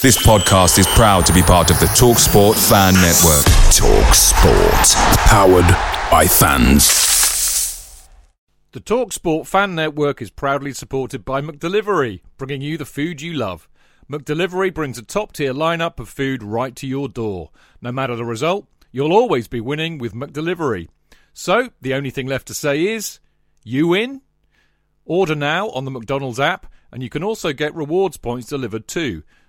This podcast is proud to be part of the TalkSport Fan Network. TalkSport, powered by fans. The TalkSport Fan Network is proudly supported by McDelivery, bringing you the food you love. McDelivery brings a top-tier lineup of food right to your door. No matter the result, you'll always be winning with McDelivery. So, the only thing left to say is, you win. Order now on the McDonald's app, and you can also get rewards points delivered too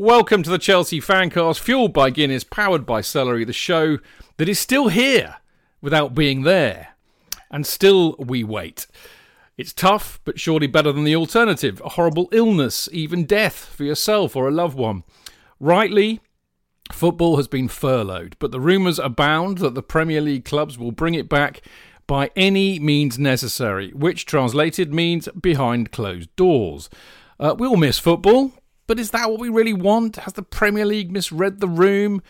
Welcome to the Chelsea Fancast, fueled by Guinness, powered by Celery, the show that is still here without being there. And still we wait. It's tough, but surely better than the alternative a horrible illness, even death for yourself or a loved one. Rightly, football has been furloughed, but the rumours abound that the Premier League clubs will bring it back by any means necessary, which translated means behind closed doors. Uh, we all miss football, but is that what we really want? Has the Premier League misread the room?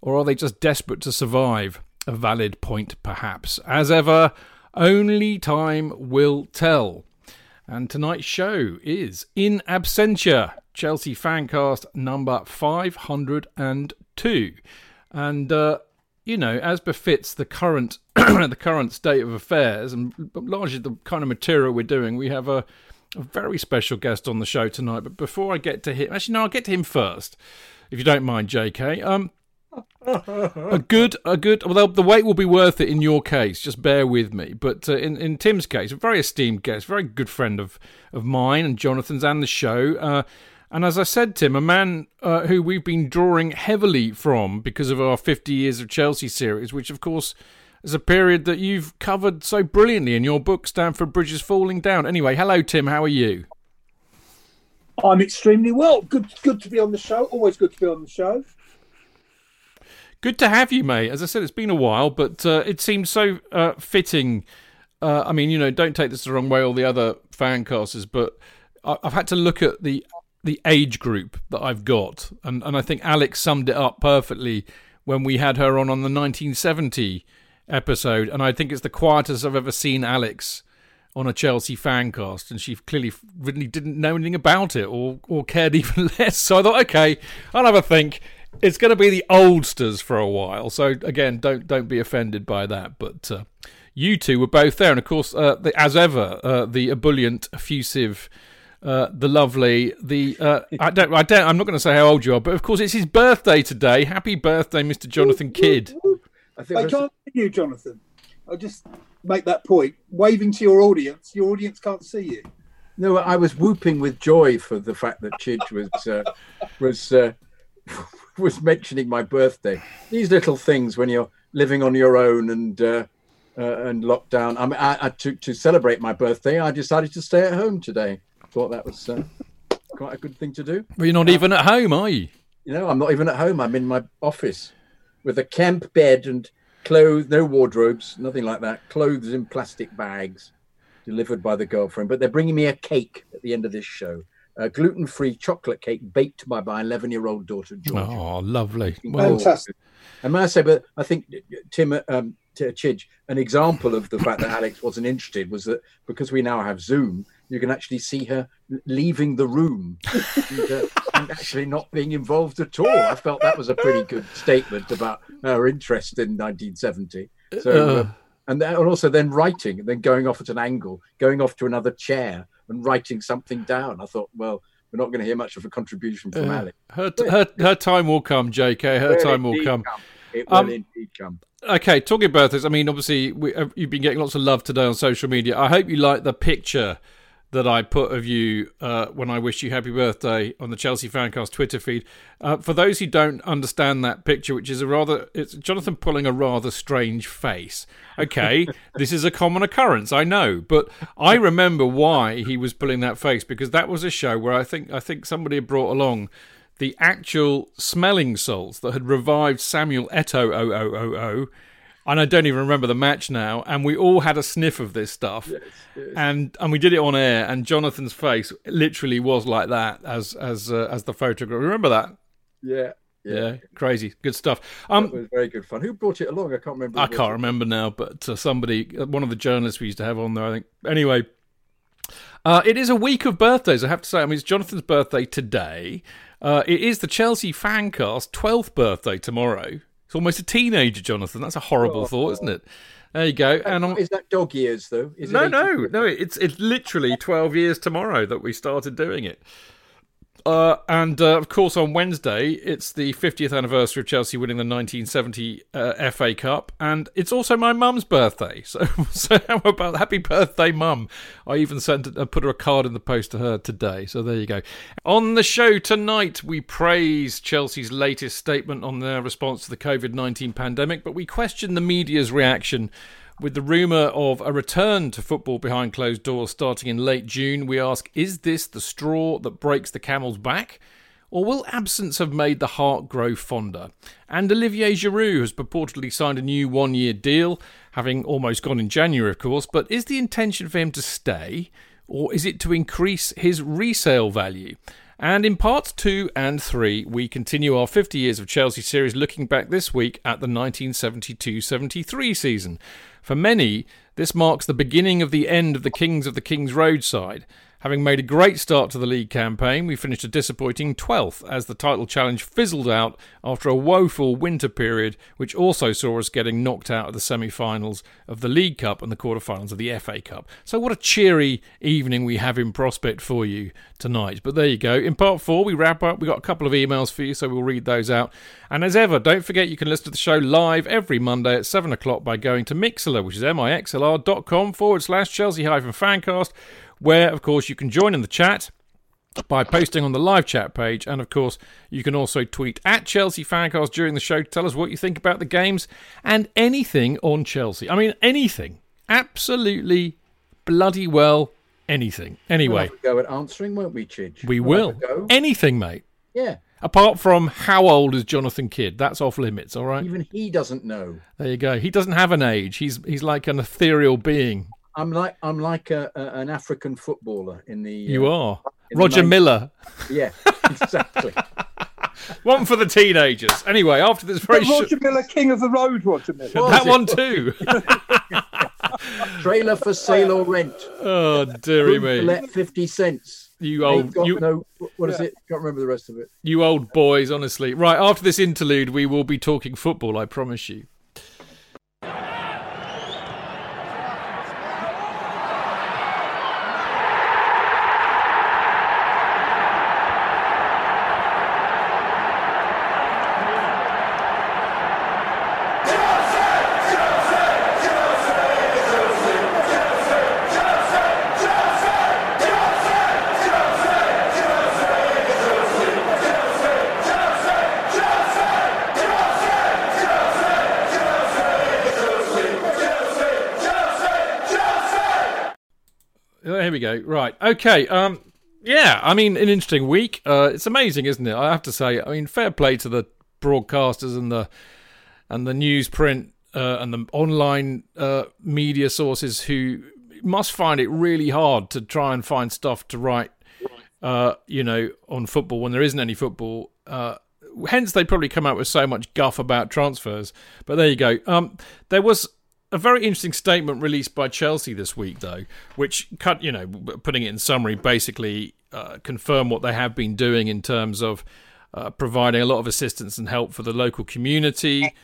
Or are they just desperate to survive? A valid point, perhaps. As ever, only time will tell. And tonight's show is In Absentia, Chelsea Fancast number 502. And, uh, you know, as befits the current the current state of affairs and largely the kind of material we're doing, we have a a very special guest on the show tonight. But before I get to him, actually, no, I'll get to him first, if you don't mind, J.K. Um, a good, a good. Well, the wait will be worth it in your case. Just bear with me. But uh, in in Tim's case, a very esteemed guest, very good friend of of mine and Jonathan's and the show. Uh, and as I said, Tim, a man uh, who we've been drawing heavily from because of our 50 years of Chelsea series, which of course is a period that you've covered so brilliantly in your book, Stamford Bridge is Falling Down. Anyway, hello, Tim. How are you? I'm extremely well. Good, good to be on the show. Always good to be on the show. Good to have you, mate. As I said, it's been a while, but uh, it seems so uh, fitting. Uh, I mean, you know, don't take this the wrong way, all the other fan casters, but I've had to look at the the age group that I've got, and and I think Alex summed it up perfectly when we had her on on the 1970 episode, and I think it's the quietest I've ever seen Alex on a Chelsea fan cast, and she clearly really didn't know anything about it or or cared even less. So I thought, okay, I'll have a think. It's going to be the oldsters for a while, so again, don't don't be offended by that. But uh, you two were both there, and of course, uh, the, as ever, uh, the ebullient, effusive. Uh, the lovely, the uh, I don't, I don't, I'm not going to say how old you are, but of course it's his birthday today. Happy birthday, Mr. Jonathan Kidd! I think I can't see you, Jonathan. I'll just make that point. Waving to your audience, your audience can't see you. No, I was whooping with joy for the fact that Chidge was uh, was uh, was mentioning my birthday. These little things when you're living on your own and uh, uh and locked down. I mean, I, I, to to celebrate my birthday, I decided to stay at home today. Thought that was uh, quite a good thing to do. But you're not even at home, are you? You know, I'm not even at home. I'm in my office with a camp bed and clothes, no wardrobes, nothing like that. Clothes in plastic bags delivered by the girlfriend. But they're bringing me a cake at the end of this show. A gluten-free chocolate cake baked by my 11-year-old daughter Georgia. Oh, lovely! Well, Fantastic. And may I say, but I think Tim, um, Chidge, an example of the fact that Alex wasn't interested was that because we now have Zoom, you can actually see her leaving the room and, uh, and actually not being involved at all. I felt that was a pretty good statement about her interest in 1970. So, Uh. uh, and, then, and also then writing and then going off at an angle, going off to another chair and writing something down. I thought, well, we're not going to hear much of a contribution from Uh, Alex. her, her her time will come, J.K. Her Will time will indeed come. It will Um, indeed come. Okay, talking about this, I mean, obviously, we, uh, you've been getting lots of love today on social media. I hope you like the picture that I put of you uh, when I wished you happy birthday on the Chelsea Fancast Twitter feed. Uh, for those who don't understand that picture, which is a rather, it's Jonathan pulling a rather strange face. Okay, this is a common occurrence, I know, but I remember why he was pulling that face because that was a show where I think I think somebody had brought along the actual smelling salts that had revived Samuel Eto'o and I don't even remember the match now. And we all had a sniff of this stuff, and and we did it on air. And Jonathan's face literally was like that as as uh, as the photograph. Remember that? Yeah. Yeah, crazy, good stuff. That Um, was very good fun. Who brought it along? I can't remember. I can't remember now, but uh, somebody, uh, one of the journalists we used to have on there, I think. Anyway, uh, it is a week of birthdays. I have to say. I mean, it's Jonathan's birthday today. Uh, it is the Chelsea Fancast 12th birthday tomorrow. It's almost a teenager, Jonathan. That's a horrible Oh. thought, isn't it? There you go. And on, Is that dog years though? Is it no, 80 no, no. It's it's literally twelve years tomorrow that we started doing it. Uh, and uh, of course, on Wednesday, it's the 50th anniversary of Chelsea winning the 1970 uh, FA Cup, and it's also my mum's birthday. So, so how about happy birthday, mum? I even sent uh, put her a card in the post to her today. So there you go. On the show tonight, we praise Chelsea's latest statement on their response to the COVID 19 pandemic, but we question the media's reaction with the rumour of a return to football behind closed doors starting in late June, we ask is this the straw that breaks the camel's back? Or will absence have made the heart grow fonder? And Olivier Giroud has purportedly signed a new one year deal, having almost gone in January, of course. But is the intention for him to stay, or is it to increase his resale value? And in parts two and three, we continue our 50 years of Chelsea series looking back this week at the 1972 73 season. For many, this marks the beginning of the end of the Kings of the King's Road side. Having made a great start to the league campaign, we finished a disappointing 12th as the title challenge fizzled out after a woeful winter period, which also saw us getting knocked out of the semi finals of the League Cup and the quarter-finals of the FA Cup. So, what a cheery evening we have in prospect for you tonight. But there you go. In part four, we wrap up. We've got a couple of emails for you, so we'll read those out. And as ever, don't forget you can listen to the show live every Monday at 7 o'clock by going to Mixlr, which is mixlr.com forward slash Chelsea hyphen fancast where, of course, you can join in the chat by posting on the live chat page. And, of course, you can also tweet at Chelsea Fancast during the show to tell us what you think about the games and anything on Chelsea. I mean, anything. Absolutely bloody well anything. We'll Anyway, have a go at answering, won't we, Chidge? we We'll will. go. Anything, mate. Yeah. Apart from how old is Jonathan Kidd? That's off limits, all right? Even he doesn't know. There you go. He doesn't have an age. He's he's like an ethereal being. I'm like I'm like a, a, an African footballer in the. You uh, are. Roger nineties. Miller. Yeah, exactly. One for the teenagers. Anyway, after this very short. Roger Miller, King of the Road, Roger Miller. That one too. Trailer for sale or rent. Oh, dearie me. Let fifty cents. You old, got you, no. What is it? Can't remember the rest of it. you old boys. Honestly, right after this interlude, we will be talking football. I promise you. Go. Right. Okay. Um. Yeah. I mean, an interesting week. Uh, it's amazing, isn't it? I have to say. I mean, fair play to the broadcasters and the and the newsprint uh, and the online uh, media sources who must find it really hard to try and find stuff to write. Uh, you know, on football when there isn't any football. Uh, hence, they probably come out with so much guff about transfers. But there you go. Um, there was a very interesting statement released by Chelsea this week, though, which cut you know putting it in summary, basically uh, confirm what they have been doing in terms of uh, providing a lot of assistance and help for the local community,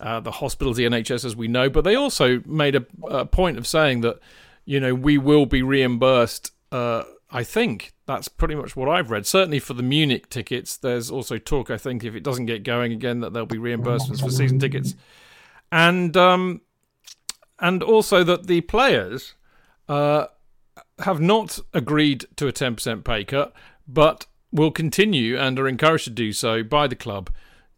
uh, the hospitals, the NHS, as we know. But they also made a, a point of saying that you know we will be reimbursed. Uh, I think that's pretty much what I've read. Certainly for the Munich tickets, there's also talk. I think if it doesn't get going again, that there'll be reimbursements for season tickets, and um, and also that the players uh, have not agreed to a ten percent pay cut, but will continue and are encouraged to do so by the club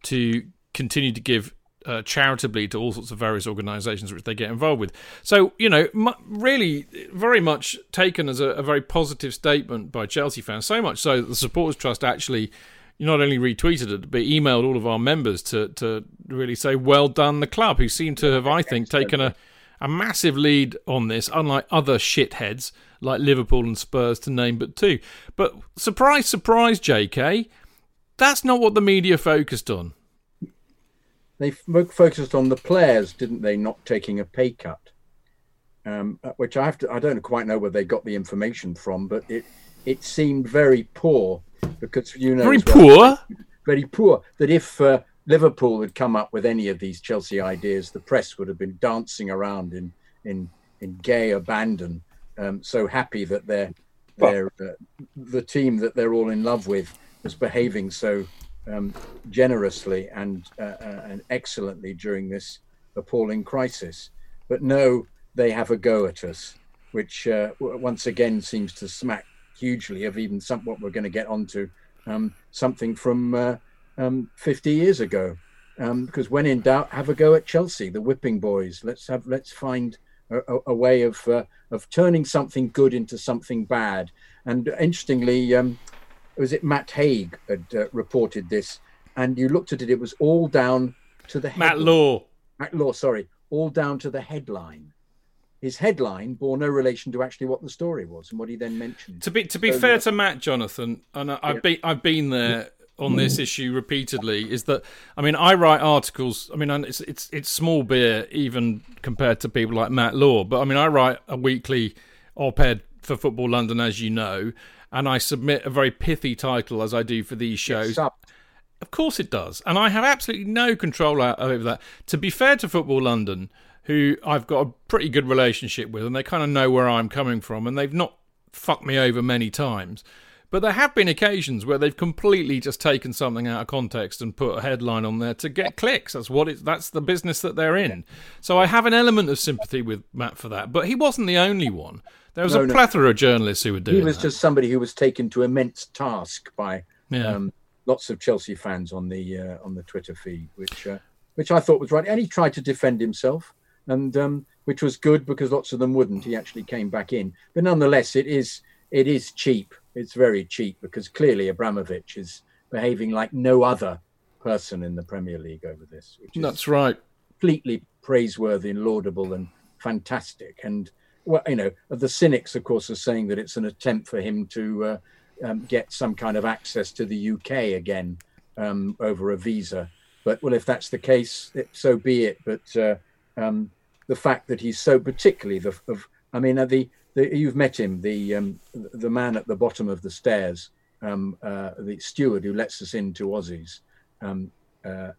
to continue to give uh, charitably to all sorts of various organisations which they get involved with. So, you know, really very much taken as a, a, very positive statement by Chelsea fans. So much so that the Supporters Trust actually not only retweeted it, but emailed all of our members to, to really say, well done, the club, who seem to have, I think, taken a, a massive lead on this, unlike other shitheads like Liverpool and Spurs, to name but two. But surprise, surprise, JK, that's not what the media focused on they focused on the players, didn't they, not taking a pay cut? Um, uh, which I have to, I don't quite know where they got the information from, but it it seemed very poor because you know very well, poor, very poor. That if uh, Liverpool had come up with any of these Chelsea ideas, the press would have been dancing around in in in gay abandon, um, so happy that they're, they're uh, the team that they're all in love with was behaving so um, generously and, uh, uh, and excellently during this appalling crisis. But no, they have a go at us, which uh, once again seems to smack hugely of even some, what we're going to get onto um, something from uh, um, 50 years ago. Um, because when in doubt, have a go at Chelsea, the whipping boys. Let's have let's find a, a, a way of uh, of turning something good into something bad. And interestingly, um, was it Matt Haig had uh, reported this, and you looked at it, it was all down to the headline. Matt Law. Matt Law, sorry, all down to the headline. His headline bore no relation to actually what the story was and what he then mentioned. To be to be so, fair uh, to Matt, Jonathan, and I've yeah. been I've been there on this mm. issue repeatedly. Is that I mean I write articles. I mean it's it's it's small beer even compared to people like Matt Law, but I mean I write a weekly op-ed for Football London, as you know, and I submit a very pithy title as I do for these shows. Of course it does. And I have absolutely no control over that. To be fair to Football London, who I've got a pretty good relationship with, and they kind of know where I'm coming from, and they've not fucked me over many times. But there have been occasions where they've completely just taken something out of context and put a headline on there to get clicks. That's what it's. That's the business that they're in. So I have an element of sympathy with Matt for that. But he wasn't the only one. There was no, a plethora no. of journalists who were doing. He was that. just somebody who was taken to immense task by yeah. um, lots of Chelsea fans on the uh, on the Twitter feed, which uh, which I thought was right. And he tried to defend himself, and um, which was good because lots of them wouldn't. He actually came back in, but nonetheless, it is it is cheap. It's very cheap because clearly Abramovich is behaving like no other person in the Premier League over this. That's right. Completely praiseworthy and laudable and fantastic. And well, you know, the cynics, of course, are saying that it's an attempt for him to uh, um, get some kind of access to the UK again um, over a visa. But well, if that's the case, it, so be it. But uh, um, the fact that he's so particularly the, of, I mean, uh, the, the you've met him, the um, the man at the bottom of the stairs, um, uh, the steward who lets us into Ossie's, um, uh,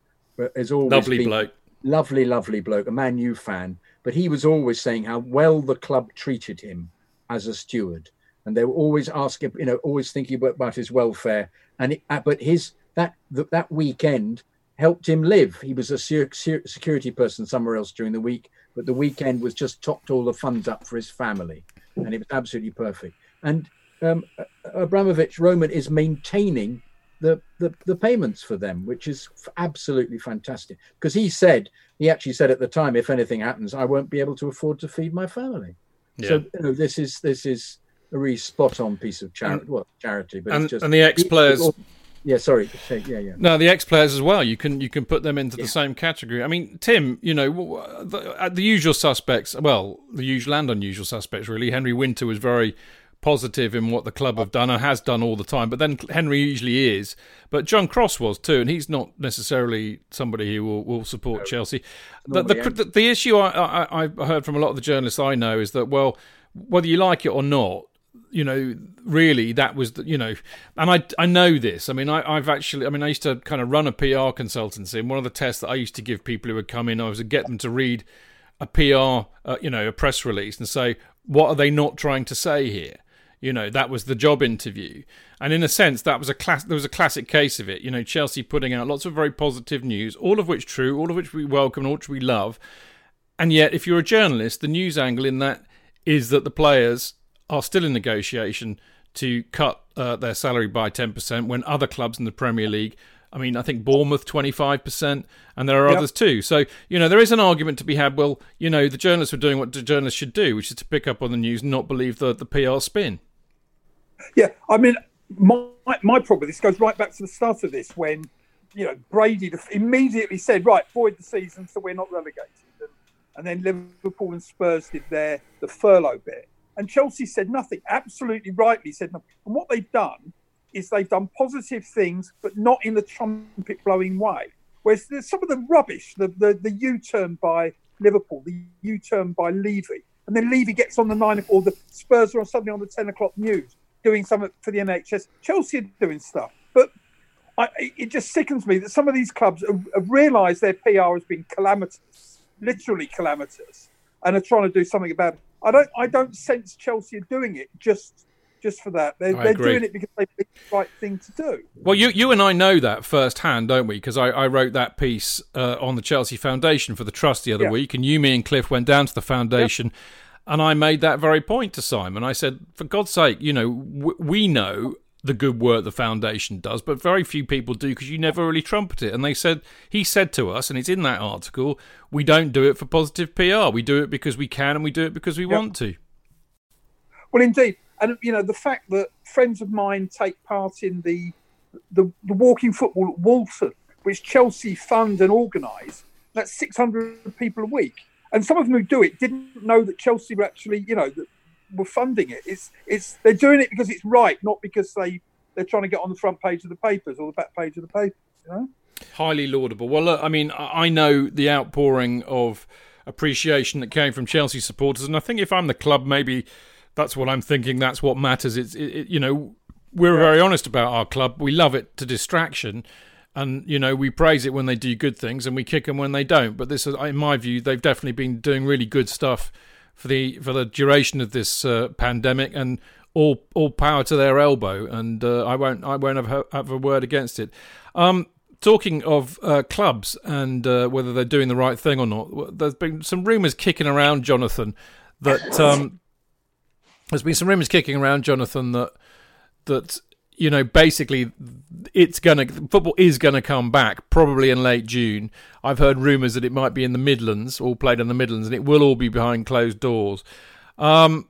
is always lovely bloke, lovely, lovely bloke, a Man U fan. But he was always saying how well the club treated him as a steward, and they were always asking, you know, always thinking about, about his welfare. And it, uh, but his that that weekend helped him live. He was a security person somewhere else during the week, but the weekend was just topped all the funds up for his family, and it was absolutely perfect. And um, Abramovich Roman is maintaining the, the, the payments for them, which is absolutely fantastic. Because he said, he actually said at the time, if anything happens, I won't be able to afford to feed my family. Yeah. So you know, this is this is a really spot on piece of charity. Well, charity, but and, it's just and the ex players. Yeah, sorry. Yeah, yeah. No, the ex players as well. You can you can put them into the same category. I mean, Tim, you know, the, uh, the usual suspects. Well, the usual and unusual suspects. Really, Henry Winter was very positive in what the club have done and has done all the time. But then Henry usually is. But John Cross was too, and he's not necessarily somebody who will, will support no, Chelsea. The, the, the, the, issue I, I, I heard from a lot of the journalists I know is that, well, whether you like it or not, you know, really that was, the, you know, and I, I know this. I mean, I, I've actually, I mean, I used to kind of run a PR consultancy, and one of the tests that I used to give people who would come in, I was to get them to read a PR, uh, you know, a press release and say, what are they not trying to say here? You know, that was the job interview, and in a sense, that was a class. There was a classic case of it. You know, Chelsea putting out lots of very positive news, all of which true, all of which we welcome, all which we love, and yet, if you're a journalist, the news angle in that is that the players are still in negotiation to cut uh, their salary by 10% when other clubs in the Premier League I mean, I think Bournemouth 25%, and there are yep. others too. So, you know, there is an argument to be had. Well, you know, the journalists were doing what the journalists should do, which is to pick up on the news and not believe the, the PR spin. Yeah, I mean, my, my problem, this goes right back to the start of this when, you know, Brady immediately said, right, void the season so we're not relegated. And, and then Liverpool and Spurs did their the furlough bit. And Chelsea said nothing, absolutely rightly said nothing. And what they've done is they've done positive things, but not in the trumpet blowing way. Whereas there's some of the rubbish, the, the, the U turn by Liverpool, the U turn by Levy, and then Levy gets on the nine or the Spurs are on suddenly on the 10 o'clock news doing something for the NHS. Chelsea are doing stuff. But I, it just sickens me that some of these clubs have, have realised their PR has been calamitous, literally calamitous, and are trying to do something about it. I don't, I don't sense Chelsea are doing it just just for that. They're, they're doing it because they think it's the right thing to do. Well, you you and I know that firsthand, don't we? Because I, I wrote that piece uh, on the Chelsea Foundation for the Trust the other yeah. week, and you, me, and Cliff went down to the foundation. Yeah. And I made that very point to Simon. I said, for God's sake, you know, w- we know the good work the foundation does, but very few people do because you never really trumpet it. And they said, he said to us, and it's in that article, we don't do it for positive PR. We do it because we can and we do it because we yep. want to. Well, indeed and you know the fact that friends of mine take part in the the, the walking football at Walton, which Chelsea fund and organise, that's 600 people a week. And some of them who do it didn't know that Chelsea were actually, you know, that were funding it. It's it's they're doing it because it's right, not because they they're trying to get on the front page of the papers or the back page of the paper. You know? Highly laudable. Well, look, I mean, I know the outpouring of appreciation that came from Chelsea supporters, and I think if I'm the club, maybe that's what I'm thinking. That's what matters. It's it, it, you know we're very honest about our club. We love it to distraction, and you know we praise it when they do good things, and we kick them when they don't. But this, is, in my view, they've definitely been doing really good stuff for the for the duration of this uh, pandemic, and all all power to their elbow. And uh, I won't I won't have, have a word against it. Um, talking of uh, clubs and uh, whether they're doing the right thing or not, there's been some rumours kicking around, Jonathan, that um, there's been some rumours kicking around, Jonathan, that that you know basically it's gonna football is gonna come back probably in late June. I've heard rumours that it might be in the Midlands, all played in the Midlands, and it will all be behind closed doors. Um,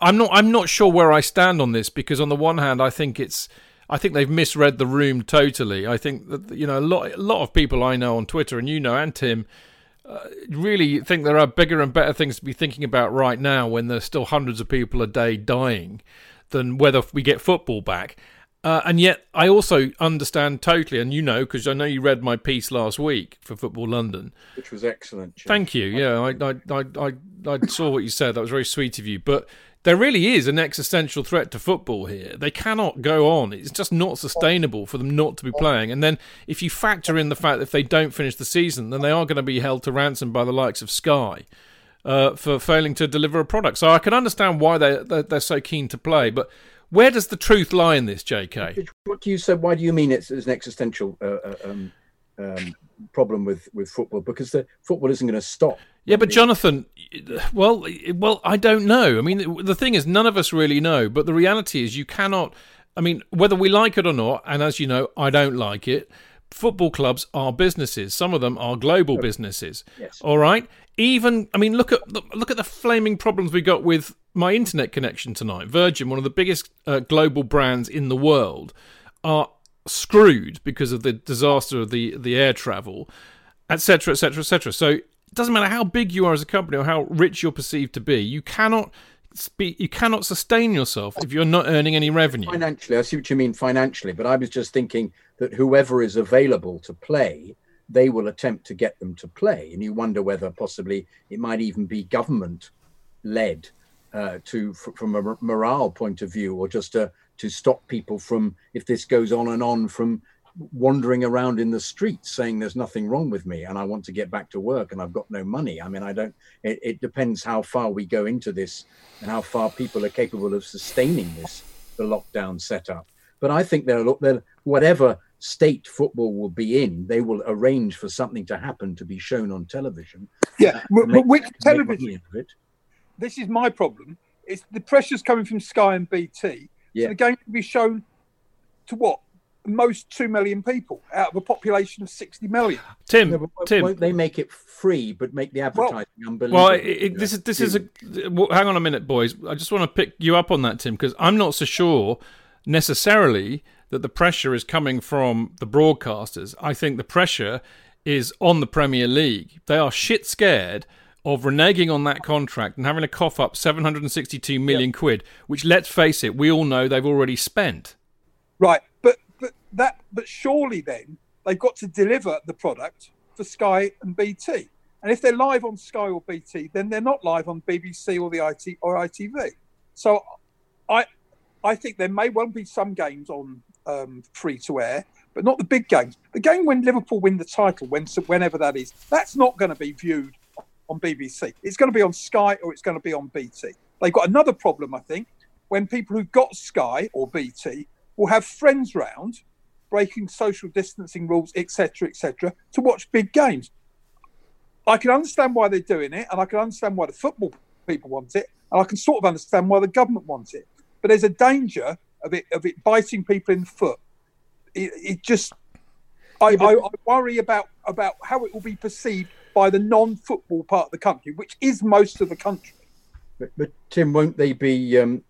I'm not I'm not sure where I stand on this because on the one hand I think it's I think they've misread the room totally. I think that you know a lot a lot of people I know on Twitter and you know and Tim uh, really think there are bigger and better things to be thinking about right now when there's still hundreds of people a day dying than whether we get football back. Uh, and yet, I also understand totally, and you know, because I know you read my piece last week for Football London, which was excellent. Jim. Thank you. Yeah, I, I, I, I, I saw what you said. That was very sweet of you. But there really is an existential threat to football here. They cannot go on. It's just not sustainable for them not to be playing. And then if you factor in the fact that if they don't finish the season, then they are going to be held to ransom by the likes of Sky uh, for failing to deliver a product. So I can understand why they they're, they're, so keen to play, but. Where does the truth lie in this, J.K.? What do you say? Why do you mean it's, it's an existential uh, uh um, um, problem with, with football? Because the football isn't going to stop. Yeah, but Jonathan, well, well, I don't know. I mean, the thing is, none of us really know. But the reality is, you cannot. I mean, whether we like it or not, and as you know, I don't like it. Football clubs are businesses. Some of them are global businesses. Yes. All right. Even, I mean, look at look at the flaming problems we got with my internet connection tonight. Virgin, one of the biggest uh, global brands in the world, are screwed because of the disaster of the the air travel, etc., etc., etc. So it doesn't matter how big you are as a company or how rich you're perceived to be, you cannot Be, you cannot sustain yourself if you're not earning any revenue. Financially, I see what you mean financially, but I was just thinking that whoever is available to play, they will attempt to get them to play, and you wonder whether possibly it might even be government led uh, to f- from a morale point of view, or just to to stop people from if this goes on and on from wandering around in the streets saying there's nothing wrong with me and I want to get back to work and I've got no money. I mean, I don't, it, it depends how far we go into this and how far people are capable of sustaining this, the lockdown setup. But I think they'll, they'll whatever state football will be in, they will arrange for something to happen to be shown on television. Yeah, uh, but which television? This is my problem. It's the pressure's coming from Sky and BT. Yeah. So the game can be shown to what most 2 million people out of a population of 60 million. Tim, no, Tim. Won't they make it free but make the advertising well, unbelievable? Well, it, it, this is this is a well, hang on a minute boys. I just want to pick you up on that Tim because I'm not so sure necessarily that the pressure is coming from the broadcasters. I think the pressure is on the Premier League. They are shit scared of reneging on that contract and having to cough up 762 million yep. quid, which let's face it, we all know they've already spent. Right but that but surely then they've got to deliver the product for Sky and BT. And if they're live on Sky or BT, then they're not live on BBC or the IT or ITV. So I I think there may well be some games on um, free to air, but not the big games. The game when Liverpool win the title, when whenever that is, that's not going to be viewed on BBC. It's going to be on Sky or it's going to be on BT. They've got another problem, I think, when people who've got Sky or BT will have friends round, breaking social distancing rules, etc., etc., to watch big games. I can understand why they're doing it, and I can understand why the football people want it, and I can sort of understand why the government wants it. But there's a danger of it of it biting people in the foot. It, it just, I, I, I worry about about how it will be perceived by the non-football part of the country, which is most of the country. But, but Tim, won't they be um,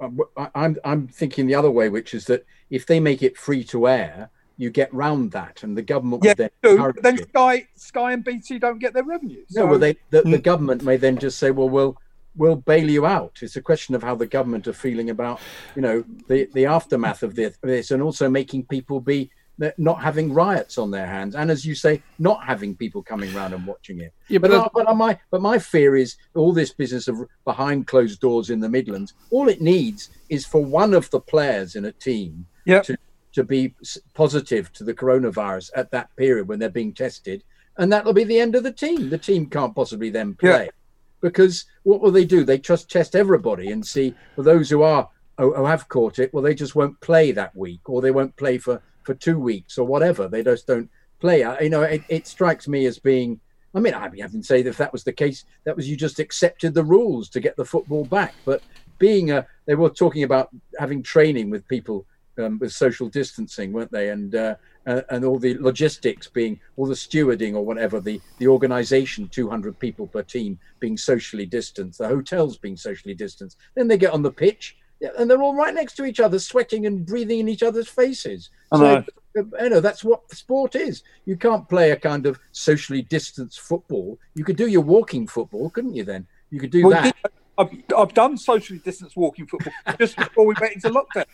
uh, uh, I'm I'm thinking the other way, which is that if they make it free to air, you get round that, and the government yeah, then, so then Sky Sky and BT don't get their revenue. So. No, well, they the, the hmm. government may then just say, well, we'll we'll bail you out. It's a question of how the government are feeling about you know the the aftermath of this, and also making people be uh, not having riots on their hands, and as you say, not having people coming around and watching it. Yeah, but but, uh, but uh, my but my fear is all this business of behind closed doors in the Midlands. All it needs is for one of the players in a team yep. to to be positive to the coronavirus at that period when they're being tested, and that'll be the end of the team. The team can't possibly then play. Yeah. Because what will they do? They just test everybody and see for those who are who have caught it, well, they just won't play that week, or they won't play for for two weeks or whatever. They just don't play. You know, it, it strikes me as being. I mean, I haven't say that if that was the case, that was you just accepted the rules to get the football back. But being a, they were talking about having training with people um, with social distancing, weren't they? And uh, uh, and all the logistics being, all the stewarding or whatever, the the organisation, two hundred people per team being socially distanced, the hotels being socially distanced. Then they get on the pitch and they're all right next to each other, sweating and breathing in each other's faces. So, you know, that's what sport is. You can't play a kind of socially distanced football. You could do your walking football, couldn't you? Then you could do well, that. I've, I've done socially distanced walking football just before we went into lockdown.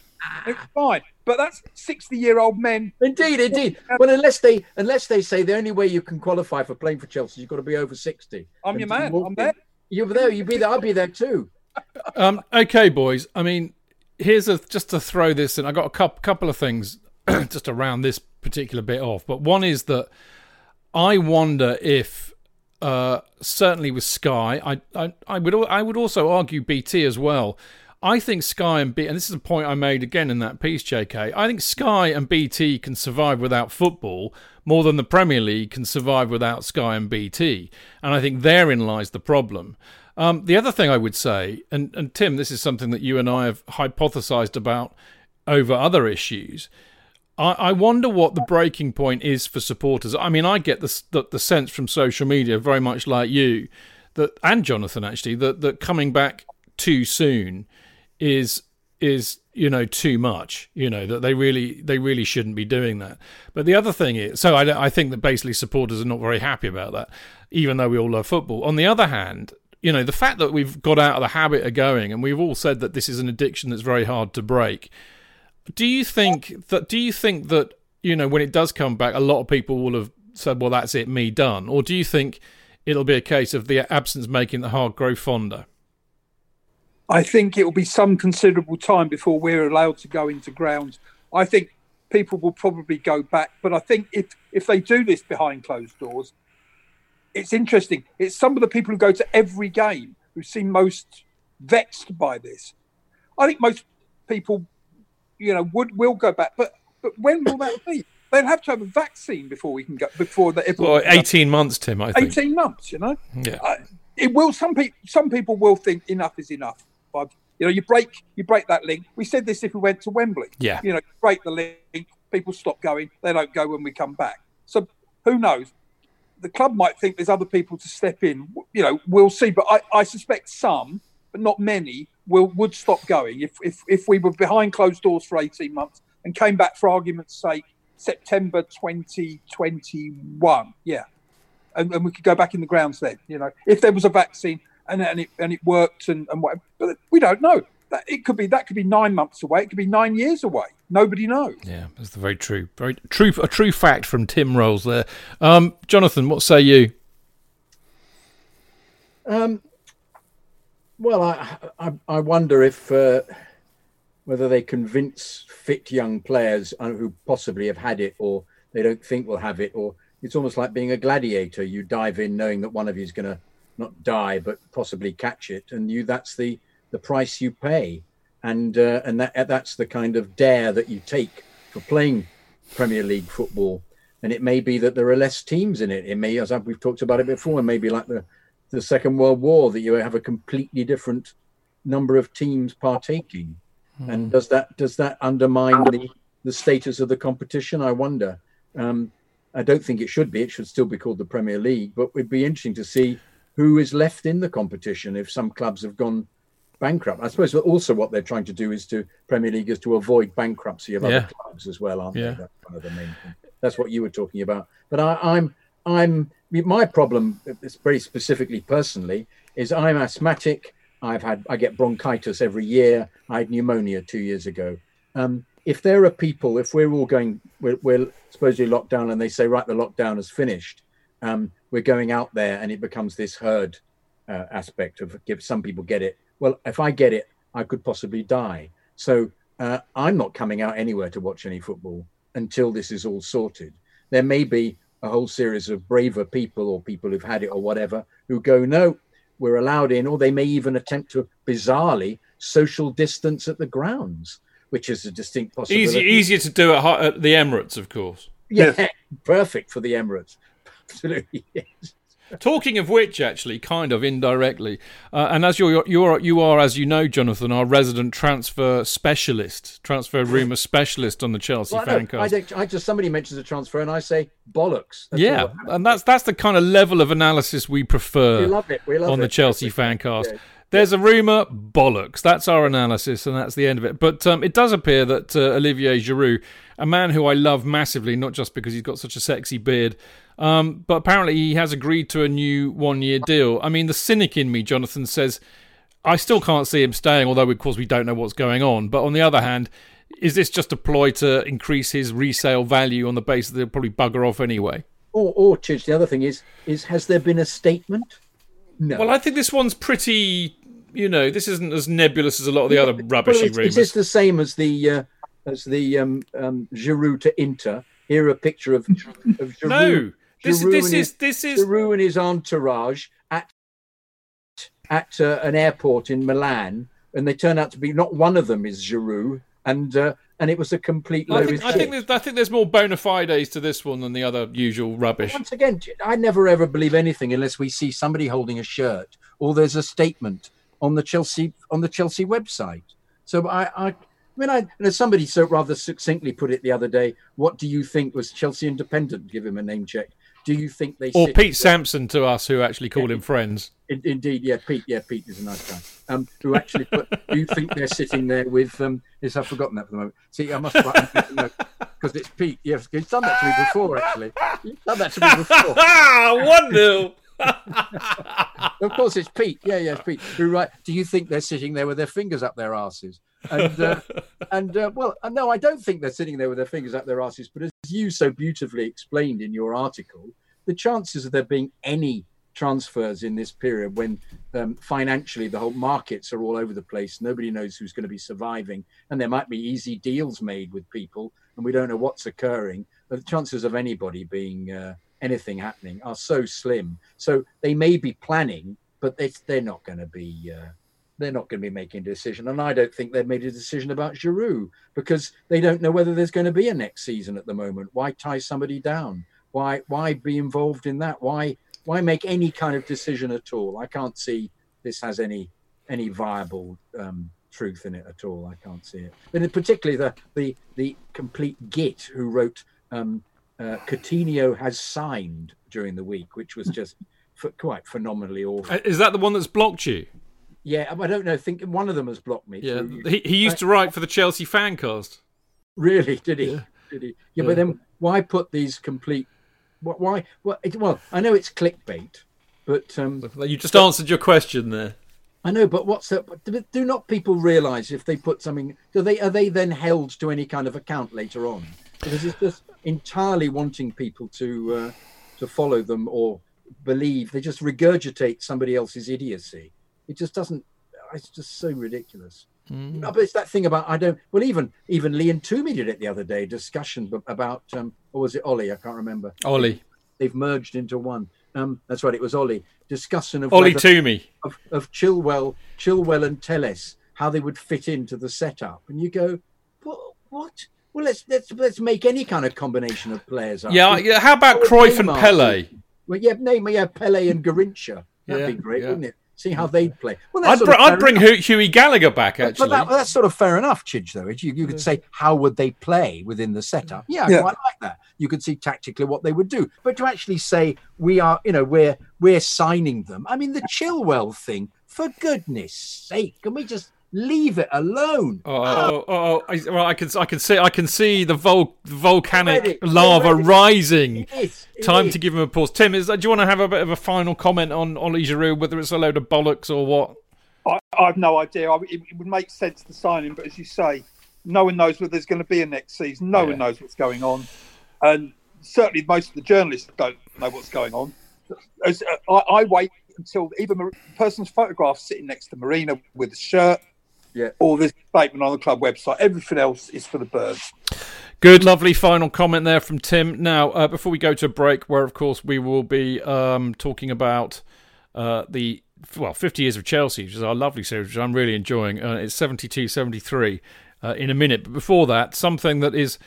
It's fine, but that's sixty-year-old men. Indeed, indeed. Well, unless they unless they say the only way you can qualify for playing for Chelsea, you've got to be over sixty. I'm your man. I'm there. You're there. You'd be there. I'll be there too um, okay, boys. I mean, here's a just to throw this in. I got a couple couple of things just around this particular bit off, but one is that I wonder if. Uh, certainly with Sky, I, I, I would I would also argue BT as well. I think Sky and BT, and this is a point I made again in that piece, JK. I think Sky and BT can survive without football more than the Premier League can survive without Sky and BT, and I think therein lies the problem. Um, the other thing I would say, and, and Tim, this is something that you and I have hypothesized about over other issues. I, I wonder what the breaking point is for supporters. I mean, I get the, the, the sense from social media, very much like you, that and Jonathan actually, that that coming back too soon is is you know too much you know that they really they really shouldn't be doing that but the other thing is so I, I think that basically supporters are not very happy about that even though we all love football on the other hand you know, the fact that we've got out of the habit of going, and we've all said that this is an addiction that's very hard to break. Do you think that? Do you think that you know when it does come back, a lot of people will have said, "Well, that's it, me done," or do you think it'll be a case of the absence making the heart grow fonder? I think it will be some considerable time before we're allowed to go into grounds. I think people will probably go back, but I think if if they do this behind closed doors, it's interesting. It's some of the people who go to every game who seem most vexed by this. I think most people, you know, would will go back, but but when will that be? They'll have to have a vaccine before we can go. Before that, well, eighteen months, Tim. I think eighteen months. You know, yeah. Uh, it will. Some people, some people will think enough is enough. But you know, you break you break that link. We said this if we went to Wembley. Yeah. You know, break the link. People stop going. They don't go when we come back. So who knows? The club might think there's other people to step in. You know, we'll see. But I, I suspect some, but not many, will would stop going if, if if we were behind closed doors for 18 months and came back for argument's sake September 2021. Yeah. And, and we could go back in the grounds then, you know, if there was a vaccine and, and it and it worked and, and whatever. But we don't know. That it could be that could be nine months away. It could be nine years away. Nobody knows. Yeah, that's the very true, very true, a true fact from Tim Rolls there. Um, Jonathan, what say you? Um, well, I, I, I wonder if uh, whether they convince fit young players uh, who possibly have had it or they don't think will have it, or it's almost like being a gladiator. You dive in knowing that one of you is going to not die but possibly catch it, and you that's the the price you pay, and uh, and that that's the kind of dare that you take for playing Premier League football. And it may be that there are less teams in it. It may, as we've talked about it before, it may be like the the Second World War that you have a completely different number of teams partaking. Mm. And does that does that undermine the, the status of the competition? I wonder. Um, I don't think it should be. It should still be called the Premier League, but it'd be interesting to see who is left in the competition if some clubs have gone bankrupt. I suppose also what they're trying to do is to Premier League is to avoid bankruptcy of yeah. other clubs as well, aren't yeah. they? That's one of the main things. That's what you were talking about. But I, I'm I'm my problem, it's very specifically personally, is I'm asthmatic. I've had I get bronchitis every year. I had pneumonia two years ago. Um, if there are people, if we're all going, we're, we're supposedly locked down, and they say right, the lockdown is finished. Um, we're going out there, and it becomes this herd uh, aspect of give some people get it. Well, if I get it, I could possibly die. So uh, I'm not coming out anywhere to watch any football until this is all sorted. There may be a whole series of braver people or people who've had it or whatever who go, no, we're allowed in, or they may even attempt to bizarrely social distance at the grounds, which is a distinct possibility. Easy, easier to do at, at the Emirates, of course. Yeah, yes. perfect for the Emirates. Absolutely. Yes. Talking of which, actually, kind of indirectly, uh, and as you're you're you are as you know, Jonathan, our resident transfer specialist, transfer rumour specialist on the Chelsea well, fancast. I, I, just somebody mentions a transfer, and I say bollocks. That's yeah, and that's that's the kind of level of analysis we prefer. We love it. We love on it. the Chelsea fancast. Yeah. There's a rumour, bollocks. That's our analysis, and that's the end of it. But um, it does appear that uh, Olivier Giroud, a man who I love massively, not just because he's got such a sexy beard, um, but apparently he has agreed to a new one-year deal. I mean, the cynic in me, Jonathan, says I still can't see him staying, although of course we don't know what's going on. But on the other hand, is this just a ploy to increase his resale value on the basis that he'll probably bugger off anyway? Or, or Chidge, the other thing is, is has there been a statement? No. Well, I think this one's pretty. You know, this isn't as nebulous as a lot of the yeah, other rubbishy well, rumours. Is this the same as the uh, as the um, um, Giroud to Inter? Here, a picture of, of Giroud. no, this, this is this is Giroud and his entourage at at uh, an airport in Milan, and they turn out to be not one of them is Giroud, and uh, and it was a complete I think, I think, there's, I think there's more bona fides to this one than the other usual rubbish. Once again, I never ever believe anything unless we see somebody holding a shirt or there's a statement on the Chelsea on the Chelsea website. So I, I, I mean, I, as somebody so rather succinctly put it the other day, what do you think was Chelsea Independent? Give him a name check do you think they or Pete Sampson to us who actually call yeah, him friends? In, indeed, yeah, Pete. Yeah, Pete is a nice guy. Um, who actually put? do you think they're sitting there with? Um, yes, I've forgotten that for the moment. See, I must because it's Pete. Yes, he's done that to me before. Actually, he's done that to me before. One nil. Of course, it's Pete. Yeah, yeah, Pete. Who right? Do you think they're sitting there with their fingers up their asses? And uh, and uh, well, uh, no, I don't think they're sitting there with their fingers up their asses. But as you so beautifully explained in your article, the chances of there being any transfers in this period when um, financially the whole markets are all over the place nobody knows who's going to be surviving and there might be easy deals made with people and we don't know what's occurring but the chances of anybody being uh, anything happening are so slim. So they may be planning, but they, they're not going to be. Uh, they're not going to be making a decision, and I don't think they've made a decision about Giroud because they don't know whether there's going to be a next season at the moment. Why tie somebody down? Why why be involved in that? Why why make any kind of decision at all? I can't see this has any any viable um, truth in it at all. I can't see it. And particularly the the the complete git who wrote um, uh, Coutinho has signed during the week, which was just quite phenomenally awful. Uh, is that the one that's blocked you? Yeah, I don't know. I think one of them has blocked me. Yeah, he, he used to write for the Chelsea Fancast. Really? Did he? Yeah. Did he? Yeah, yeah, but then why put these complete? Why? Well, it, well, I know it's clickbait, but um, you just but, answered your question there. I know, but what's that? Do, do not people realise if they put something? Do they are they then held to any kind of account later on? Because it's just entirely wanting people to uh, to follow them or believe. They just regurgitate somebody else's idiocy. It just doesn't. It's just so ridiculous. Mm. No, but it's that thing about I don't. Well, even even Lee and Toomey did it the other day. Discussion about um, or was it Ollie? I can't remember. Ollie. They've merged into one. Um, that's right. It was Ollie. Discussion of Ollie Toomey of, of Chilwell, Chilwell and Telles, how they would fit into the setup, and you go, what? What? Well, let's let's let's make any kind of combination of players. Up. Yeah, yeah. How about Cruyff and Pele? Well, yeah, name yeah, Pele and Garrincha. That'd yeah, be great, yeah. wouldn't it? See how they'd play. Well, I'd, br- I'd bring enough. Hughie Gallacher back. Actually, but that, that's sort of fair enough, Chidge. Though you, you could say how would they play within the setup? Yeah, yeah, quite like that. You could see tactically what they would do, but to actually say we are, you know, we're we're signing them. I mean, the Chilwell thing. For goodness' sake, can we just Leave it alone. Oh, oh, oh, oh, well, I can, I can see, I can see the vol- volcanic lava rising. It is, it Time is. to give him a pause. Tim, is, do you want to have a bit of a final comment on Ollie Giroud, whether it's a load of bollocks or what? I, I have no idea. I, it, it, would make sense to sign him, but as you say, no one knows whether there's going to be a next season. No yeah. one knows what's going on, and certainly most of the journalists don't know what's going on. As, uh, I, I wait until even the person's photograph sitting next to Marina with a shirt yeah. All this statement on the club website. Everything else is for the birds. Good, lovely final comment there from Tim. Now, uh, before we go to a break, where of course we will be um, talking about uh, the well 50 years of Chelsea, which is our lovely series, which I'm really enjoying. Uh, it's 72, 73 uh, in a minute. But before that, something that is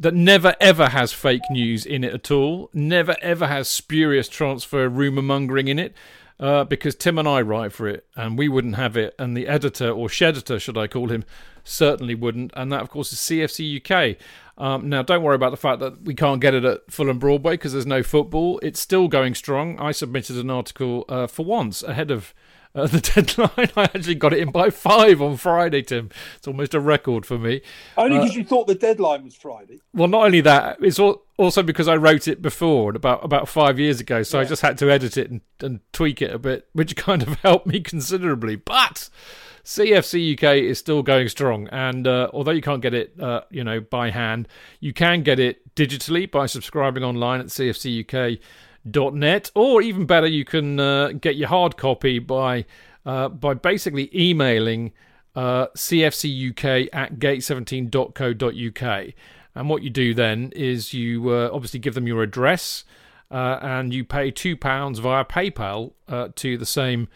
that never ever has fake news in it at all, never ever has spurious transfer rumour mongering in it uh, because Tim and I write for it, and we wouldn't have it, and the editor or sheditor, should I call him, certainly wouldn't, and that of course is CFC UK. Um, now, don't worry about the fact that we can't get it at Fulham Broadway because there's no football. It's still going strong. I submitted an article uh, for once ahead of uh, the deadline. I actually got it in by five on Friday, Tim. It's almost a record for me. Only because uh, you thought the deadline was Friday. Well, not only that, it's also because I wrote it before, about about five years ago. So yeah. I just had to edit it and, and tweak it a bit, which kind of helped me considerably. But CFC UK is still going strong, and uh, although you can't get it, uh, you know, by hand, you can get it digitally by subscribing online at CFC UK net, or even better, you can uh, get your hard copy by uh, by basically emailing uh, cfcuk at gate17.co.uk. And what you do then is you uh, obviously give them your address uh, and you pay £2 via PayPal uh, to the same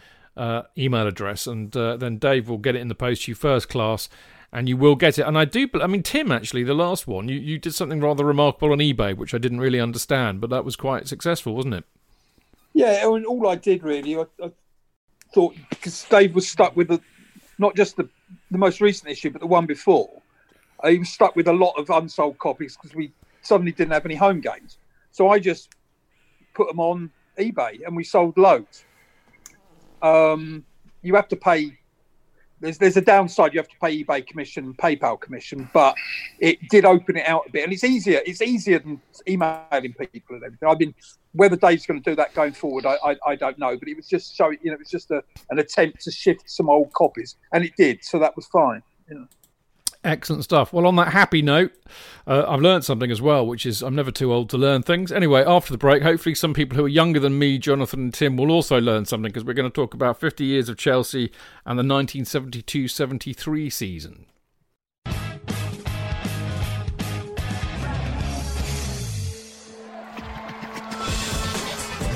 email address. And then Dave will get it in the post to you first class and you will get it. And I do, I mean, Tim, actually, the last one, you, you did something rather remarkable on eBay, which I didn't really understand, but that was quite successful, wasn't it? Yeah, I mean, all I did really, I, I thought, because Dave was stuck with the, not just the, the most recent issue, but the one before. He was stuck with a lot of unsold copies because we suddenly didn't have any home games. So I just put them on eBay and we sold loads. Um, you have to pay there's there's a downside. You have to pay eBay commission, PayPal commission, but it did open it out a bit, and it's easier. It's easier than emailing people and everything. I mean, whether Dave's going to do that going forward, I, I, I don't know. But it was just so you know, it was just a, an attempt to shift some old copies, and it did. So that was fine. You know. Excellent stuff. Well, on that happy note, uh, I've learned something as well, which is I'm never too old to learn things. Anyway, after the break, hopefully some people who are younger than me, Jonathan and Tim, will also learn something because we're going to talk about 50 years of Chelsea and the 1972 73 season.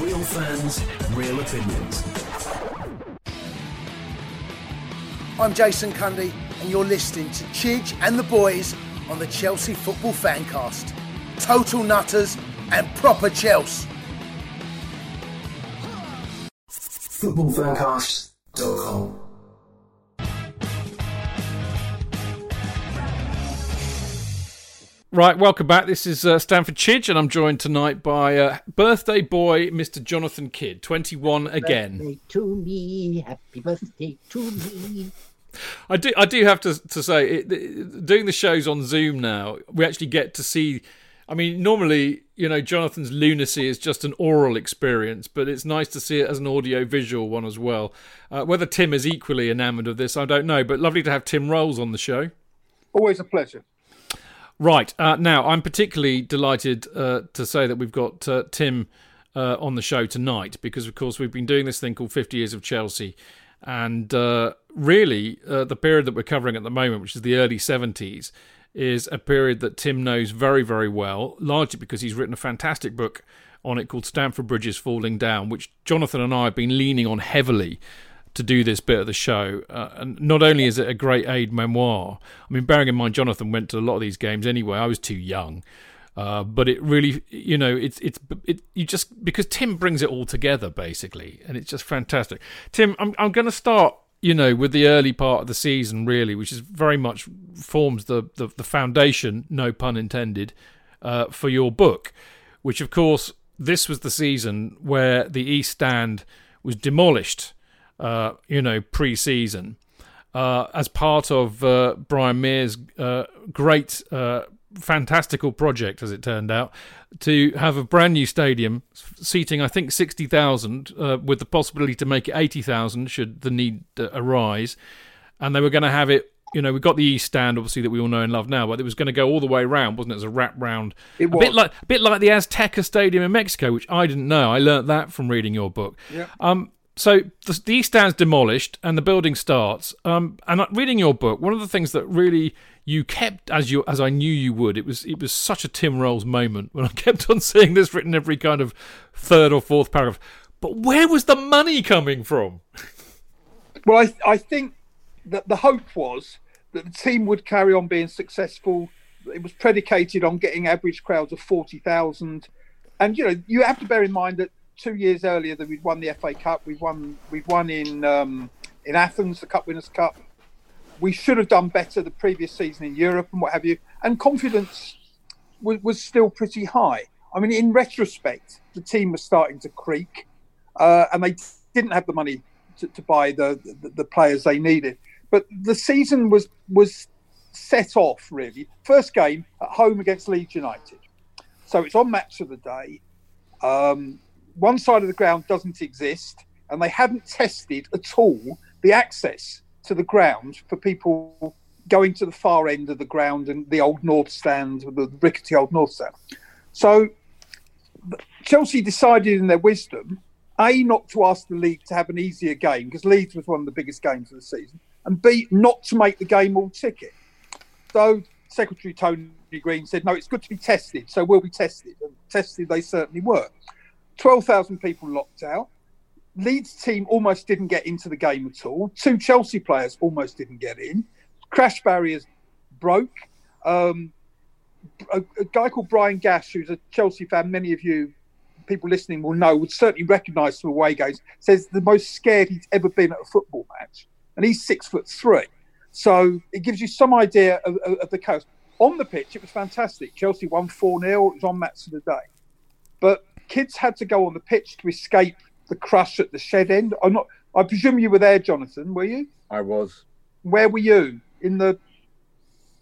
Real fans, real opinions. I'm Jason Cundy, and you're listening to Chidge and the boys on the Chelsea Football Fancast. Total nutters and proper Chelsea. Footballfancast.com. Right, welcome back. This is uh, Stanford Chidge, and I'm joined tonight by uh, birthday boy Mr. Jonathan Kidd, 21 again. Birthday to me, happy birthday to me. I do. I do have to to say, it, it, doing the shows on Zoom now, we actually get to see. I mean, normally, you know, Jonathan's lunacy is just an oral experience, but it's nice to see it as an audio visual one as well. Uh, whether Tim is equally enamoured of this, I don't know, but lovely to have Tim Rolls on the show. Always a pleasure. Right uh, now, I'm particularly delighted uh, to say that we've got uh, Tim uh, on the show tonight because, of course, we've been doing this thing called 50 Years of Chelsea, and uh, really, uh, the period that we're covering at the moment, which is the early 70s, is a period that Tim knows very, very well, largely because he's written a fantastic book on it called Stamford Bridges Falling Down, which Jonathan and I have been leaning on heavily to do this bit of the show. Uh, and not only is it a great aid memoir, I mean, bearing in mind Jonathan went to a lot of these games anyway, I was too young. Uh, but it really, you know, it's it's it, you just because Tim brings it all together basically, and it's just fantastic. Tim, I'm I'm going to start, you know, with the early part of the season really, which is very much forms the the, the foundation, no pun intended, uh, for your book, which of course this was the season where the East Stand was demolished, uh, you know, pre-season. Uh, as part of uh, Brian Mears' great fantastical project, as it turned out, to have a brand new stadium seating, I think, 60,000, uh, with the possibility to make it 80,000 should the need uh, arise. And they were going to have it, you know, we've got the East Stand, obviously, that we all know and love now, but it was going to go all the way around, wasn't it, as a wrap round? It was. a bit like a bit like the Azteca Stadium in Mexico, which I didn't know. I learnt that from reading your book. Yeah. Um, so the, the East Stand's demolished and the building starts. Um, and reading your book, one of the things that really you kept as you as I knew you would, it was it was such a Tim Rolls moment when I kept on seeing this written every kind of third or fourth paragraph. But where was the money coming from? Well, I, I think that the hope was that the team would carry on being successful. It was predicated on getting average crowds of 40,000. And, you know, you have to bear in mind that two years earlier that we'd won the FA Cup, we won, we've won in, um, in Athens, the Cup Winners' Cup. We should have done better the previous season in Europe and what have you. And confidence was, was still pretty high. I mean, in retrospect, the team was starting to creak uh, and they didn't have the money to, to buy the, the, the players they needed. But the season was was set off really. First game at home against Leeds United, so it's on match of the day. Um, one side of the ground doesn't exist, and they hadn't tested at all the access to the ground for people going to the far end of the ground and the old North Stand, the rickety old North Stand. So Chelsea decided in their wisdom a, not to ask the league to have an easier game because Leeds was one of the biggest games of the season, and B, not to make the game all ticket. So Secretary Tony Green said, no, it's good to be tested, so we'll be tested. And tested they certainly were. 12,000 people locked out. Leeds team almost didn't get into the game at all. Two Chelsea players almost didn't get in. Crash barriers broke. Um, a, a guy called Brian Gash, who's a Chelsea fan, many of you people listening will know, would certainly recognise from away games, says the most scared he's ever been at a football match. And he's six foot three. So it gives you some idea of, of, of the chaos. On the pitch, it was fantastic. Chelsea won 4 0. It was on match of the day. But kids had to go on the pitch to escape the crush at the shed end. I'm not, I presume you were there, Jonathan, were you? I was. where were you in the?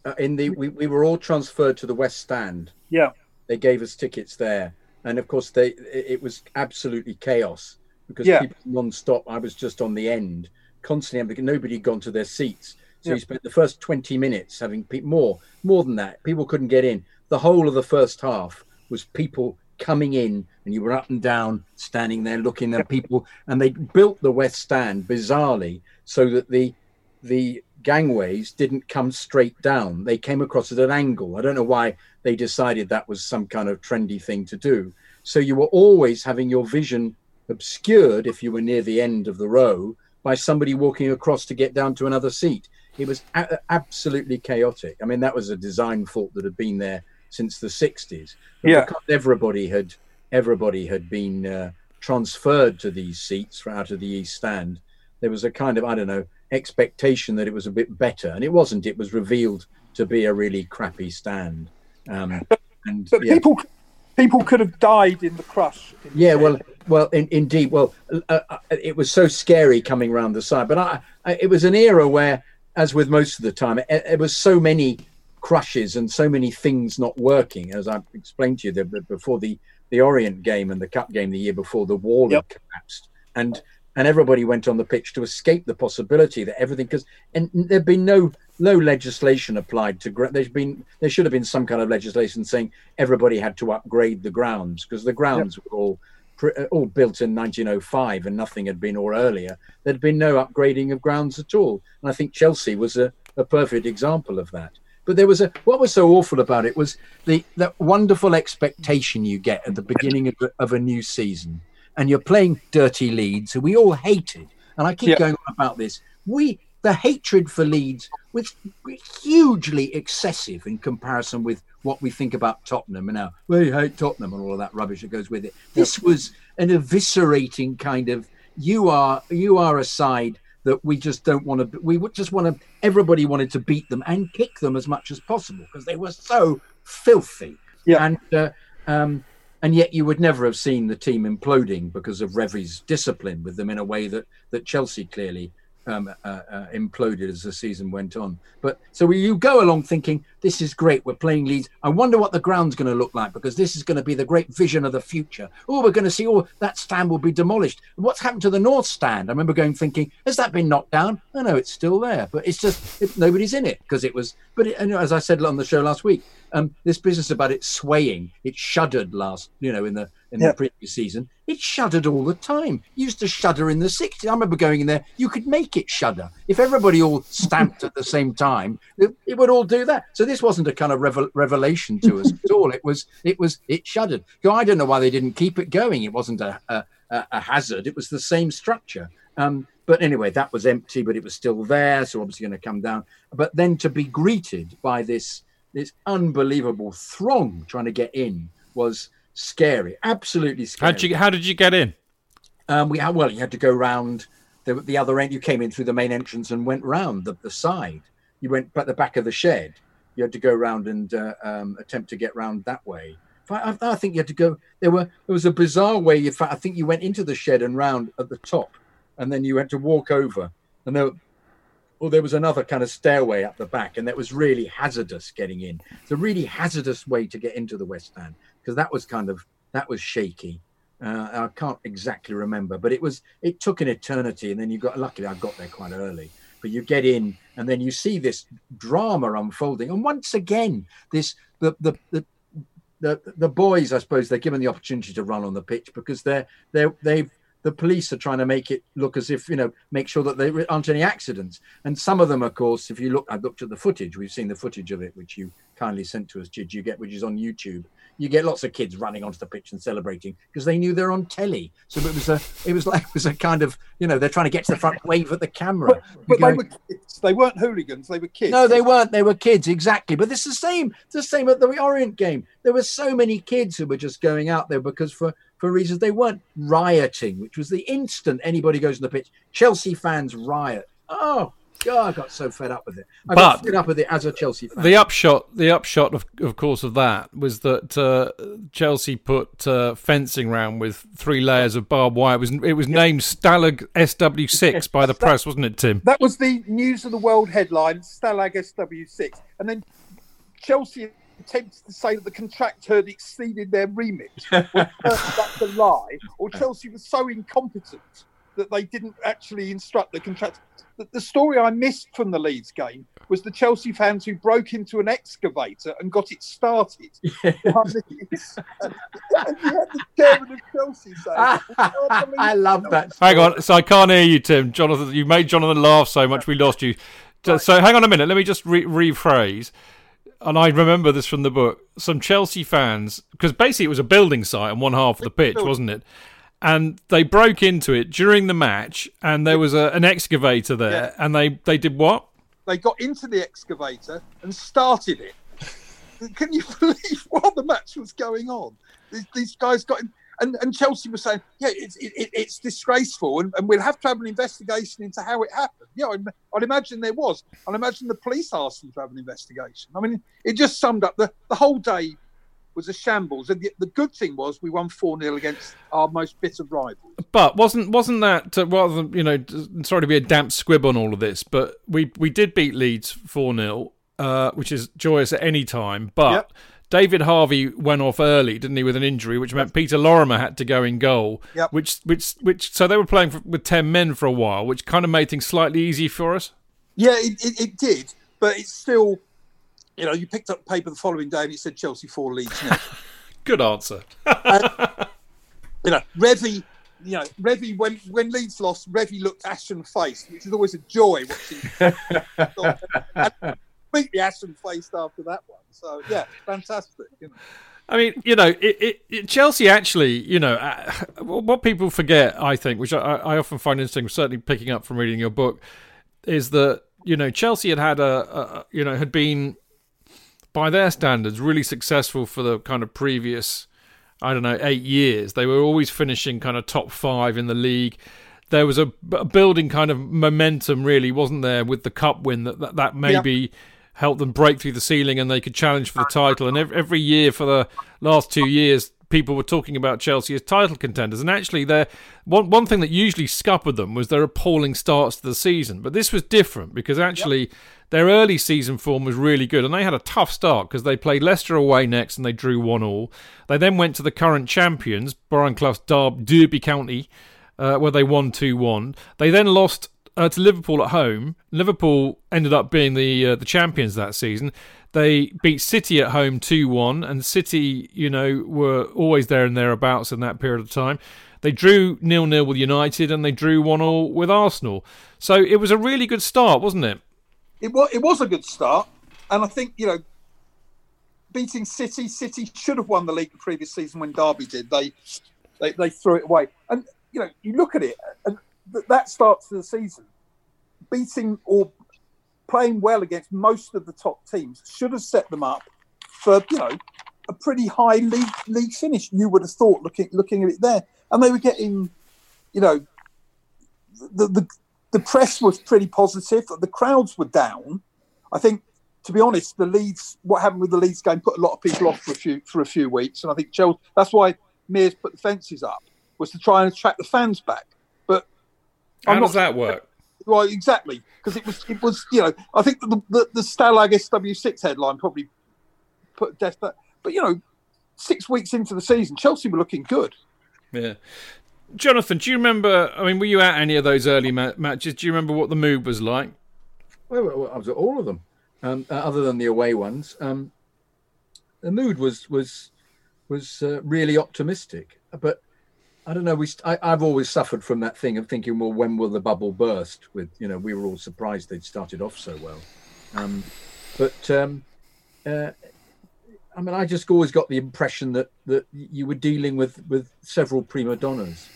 Uh, in the we, we were all transferred to the West Stand. Yeah, They gave us tickets there, and of course they it was absolutely chaos because Yeah. people non-stop. I was just on the end, constantly, nobody had gone to their seats. So Yeah. you spent the first twenty minutes having pe- more more than that. People couldn't get in. The whole of the first half was people coming in, and you were up and down, standing there looking at people. And they built the West Stand bizarrely so that the the gangways didn't come straight down. They came across at an angle. I don't know why they decided that was some kind of trendy thing to do. So you were always having your vision obscured if you were near the end of the row by somebody walking across to get down to another seat. It was a- absolutely chaotic. I mean, that was a design fault that had been there since the 60s. But Yeah. because everybody had everybody had been uh, transferred to these seats out of the East Stand, there was a kind of I don't know expectation that it was a bit better, and it wasn't. It was revealed to be a really crappy stand. Um, and but yeah. people people could have died in the crush. in Yeah, shed. well, well, in, indeed. Well, uh, uh, it was so scary coming round the side, but I, I, it was an era where, as with most of the time, it, it was so many crushes and so many things not working. As I explained to you the- before the the Orient game and the Cup game the year before, the wall Yep. had collapsed, and and everybody went on the pitch to escape the possibility that everything because and there'd been no no legislation applied to there's been there should have been some kind of legislation saying everybody had to upgrade the grounds because the grounds were all uh, all built in 1905 and nothing had been or earlier there'd been no upgrading of grounds at all and i think chelsea was a, a perfect example of that but there was a what was so awful about it was the that wonderful expectation you get at the beginning of, a- of a new season. And you're playing dirty leeds who we all hated. And i keep Yeah. going on about this. We the hatred for leeds was hugely excessive in comparison with what we think about tottenham and now we hate tottenham and all of that rubbish that goes with it. This was an eviscerating kind of you are you are a side that we just don't want to we would just want to everybody wanted to beat them and kick them as much as possible because they were so filthy Yeah. and uh, um and yet you would never have seen the team imploding because of Revie's discipline with them in a way that that Chelsea clearly um, uh, uh, imploded as the season went on. But so you go along thinking this is great. We're playing Leeds. I wonder what the ground's going to look like because this is going to be the great vision of the future. Oh, we're going to see. Oh, that stand will be demolished. What's happened to the North Stand? I remember going thinking, has that been knocked down? Oh no, it's still there, but it's just it, nobody's in it because it was. But it, and as I said on the show last week, um, this business about it swaying, it shuddered last, you know, in the in the previous season. It shuddered all the time. It used to shudder in the 60s. I remember going in there, you could make it shudder. If everybody all stamped at the same time, it, it would all do that. So this wasn't a kind of revel- revelation to us at all. It was, it was, it shuddered. So I don't know why they didn't keep it going. It wasn't a, a, a a hazard. It was the same structure. Um, but anyway, that was empty, but it was still there. So obviously going to come down. But then to be greeted by this, this unbelievable throng trying to get in was scary, absolutely scary. How did you How did you get in? Um, we had, well, you had to go round the, the other end. You came in through the main entrance and went round the, the side. You went at the back of the shed. You had to go round and uh, um, attempt to get round that way. I, I, think you had to go. There were there was a bizarre way. You, I think you went into the shed and round at the top, and then you had to walk over. And there, well, there was another kind of stairway up the back, and that was really hazardous getting in. It's a really hazardous way to get into the West Stand because that was kind of that was shaky. Uh, I can't exactly remember, but it was it took an eternity, and then you got luckily I got there quite early. But you get in, and then you see this drama unfolding, and once again, this the the the the, the boys, I suppose, they're given the opportunity to run on the pitch because they're they're they've the police are trying to make it look as if you know make sure that there aren't any accidents and some of them of course if you look i've looked at the footage we've seen the footage of it which you kindly sent to us did you get which is on youtube you get lots of kids running onto the pitch and celebrating because they knew they're on telly so it was a it was like it was a kind of you know they're trying to get to the front wave at the camera But, but they were kids. They weren't hooligans. They were kids. no, they weren't. They were kids, exactly. But it's the same. It's the same at the Orient game. There were so many kids who were just going out there because for for reasons they weren't rioting, which was the instant anybody goes on the pitch. Chelsea fans riot. Oh, God, I got so fed up with it. I But- got fed up with it as a Chelsea fan. The upshot, the upshot of, of course, of that was that uh, Chelsea put uh, fencing round with three layers of barbed wire. It was it was named Stalag SW6 by the press, wasn't it, Tim? That was the news of the world headline, Stalag SW6. And then Chelsea attempted to say that the contractor had exceeded their remit. Well, that's a lie. Or Chelsea was so incompetent that they didn't actually instruct the contractor. The, the story I missed from the Leeds game was the Chelsea fans who broke into an excavator and got it started. behind and you had the chairman of Chelsea saying, I love that. Hang on, so I can't hear you, Tim. Jonathan, you made Jonathan laugh so much we lost you. So, so hang on a minute. Let me just re- rephrase. And I remember this from the book. Some Chelsea fans, because basically it was a building site on one half of the pitch, wasn't it? And they broke into it during the match, and there was a, an excavator there, and they, they did what? they got into the excavator and started it. Can you believe while the match was going on? These, these guys got in, and, and Chelsea was saying, yeah, it's, it, it- it's disgraceful, and, and we'll have to have an investigation into how it happened. Yeah, I'd, I'd imagine there was. I'd imagine the police asked them to have an investigation. I mean, it just summed up the, the whole day was a shambles. And the, the good thing was we won 4 0 against our most bitter rival. But wasn't wasn't that uh, rather than you know sorry to be a damp squib on all of this, but we we did beat Leeds four 0 uh, which is joyous at any time. But Yep. David Harvey went off early, didn't he, with an injury, which meant Peter Lorimer had to go in goal. Yep. Which which which so they were playing for, with ten men for a while, which kind of made things slightly easy for us. Yeah, it, it, it did, but it's still, you know, you picked up the paper the following day and it said Chelsea 4 Leeds now. Good answer. you know, Revie, you know, Revie when when Leeds lost, Revie looked ashen faced, which is always a joy watching. completely ashen faced after that one. So yeah, fantastic. You know. I mean, you know, it, it, it, Chelsea actually, you know, uh, what people forget, I think, which I, I often find interesting, certainly picking up from reading your book, is that you know Chelsea had had a, a you know had been by their standards really successful for the kind of previous I don't know eight years. They were always finishing kind of top five in the league. There was a, a building kind of momentum, really, wasn't there, with the cup win that that, that maybe helped them break through the ceiling and they could challenge for the title. And every, every year for the last two years, people were talking about Chelsea as title contenders. And actually, their one one thing that usually scuppered them was their appalling starts to the season. But this was different because actually their early season form was really good, and they had a tough start because they played Leicester away next and they drew one all. They then went to the current champions, Brian Clough's Derb- Derby County, uh, where they won two one. They then lost. Uh, to Liverpool at home. Liverpool ended up being the uh, the champions that season. They beat City at home two one, and City, you know, were always there and thereabouts in that period of time. They drew nil nil with United, and they drew one all with Arsenal. So it was a really good start, wasn't it? It was it was a good start, and I think you know, beating City, City should have won the league the previous season when Derby did. They they, they threw it away, and you know, you look at it, and th- that starts the season, beating or playing well against most of the top teams should have set them up for you know a pretty high league league finish. You would have thought looking looking at it there, and they were getting, you know, the the the press was pretty positive. The crowds were down. I think, to be honest, the Leeds what happened with the Leeds game put a lot of people off for a few for a few weeks, and I think Chelsea. That's why Mears put the fences up was to try and attract the fans back. But How I'm does not- that work? well, exactly because it was it was you know I think the the, the Stalag SW6 headline probably put death that, but you know six weeks into the season Chelsea were looking good. Yeah. Jonathan, do you remember? I mean, were you at any of those early ma- matches? Do you remember what the mood was like? Well, well, well, I was at all of them, um, uh, other than the away ones. Um, the mood was was was uh, really optimistic, but I don't know. We I, I've always suffered from that thing of thinking, well, when will the bubble burst? With you know, we were all surprised they'd started off so well, um, but um, uh, I mean, I just always got the impression that that you were dealing with with several prima donnas,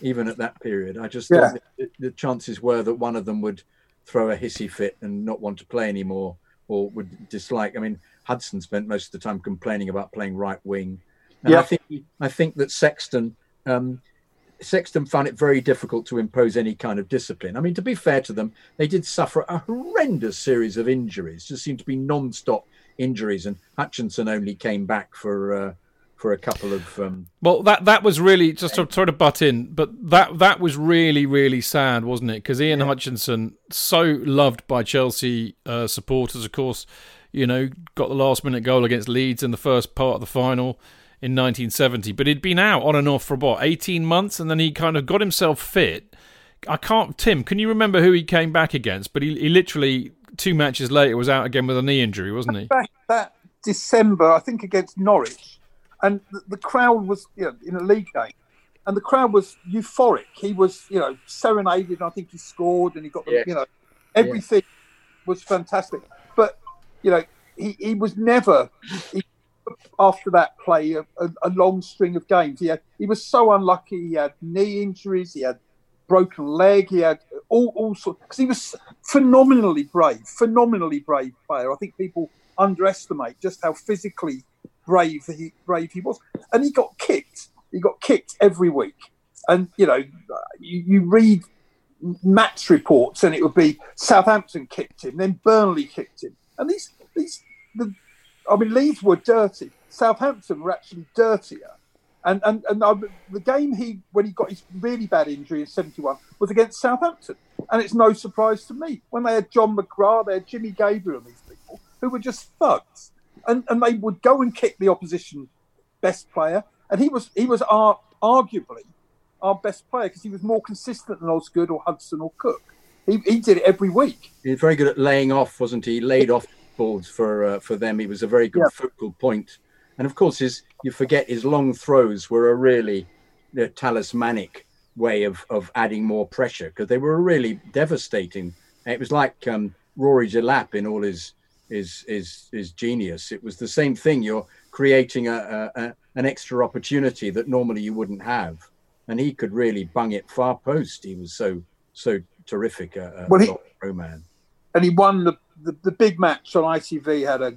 even at that period. I just Yeah. thought that the chances were that one of them would throw a hissy fit and not want to play anymore, or would dislike. I mean, Hudson spent most of the time complaining about playing right wing, and I think I think that Sexton um, Sexton found it very difficult to impose any kind of discipline. I mean, to be fair to them, they did suffer a horrendous series of injuries. Just seemed to be non-stop injuries, and Hutchinson only came back for uh, for a couple of. Um, well, that that was really just to sort of butt in, but that that was really really sad, wasn't it? Because Ian yeah. Hutchinson, so loved by Chelsea uh, supporters, of course, you know, got the last minute goal against Leeds in the first part of the final in 1970, but he'd been out on and off for about 18 months, and then he kind of got himself fit. I can't, Tim. Can you remember who he came back against? But he, he literally two matches later was out again with a knee injury, wasn't he? Back that December, I think against Norwich, and the, the crowd was you know, in a league game, and the crowd was euphoric. He was you know serenaded. and I think he scored, and he got the, you know everything yeah. was fantastic. But you know he, he was never he, after that play a, a, a, long string of games. He had he was so unlucky. He had knee injuries. He had broken leg. He had all all sorts because he was phenomenally brave, phenomenally brave player. I think people underestimate just how physically brave he brave he was, and he got kicked. He got kicked every week, and you know you, you read match reports, and it would be Southampton kicked him, then Burnley kicked him, and these these the I mean, Leeds were dirty. Southampton were actually dirtier. And and and the game he when he got his really bad injury in '71 was against Southampton, and it's no surprise to me when they had John McGrath, they had Jimmy Gabriel, and these people who were just thugs, and and they would go and kick the opposition best player, and he was he was our arguably our best player because he was more consistent than Osgood or Hudson or Cooke. He, he did it every week. He was very good at laying off, wasn't he? He laid off for uh, for them. He was a very good yeah. focal point, and of course, his you forget his long throws were a really you know, talismanic way of of adding more pressure because they were really devastating. It was like um, Rory Delap in all his his his his genius. It was the same thing. You're creating a, a, a an extra opportunity that normally you wouldn't have, and he could really bung it far post. He was so so terrific a, a well, he, man. And he won the the, the big match on ITV had a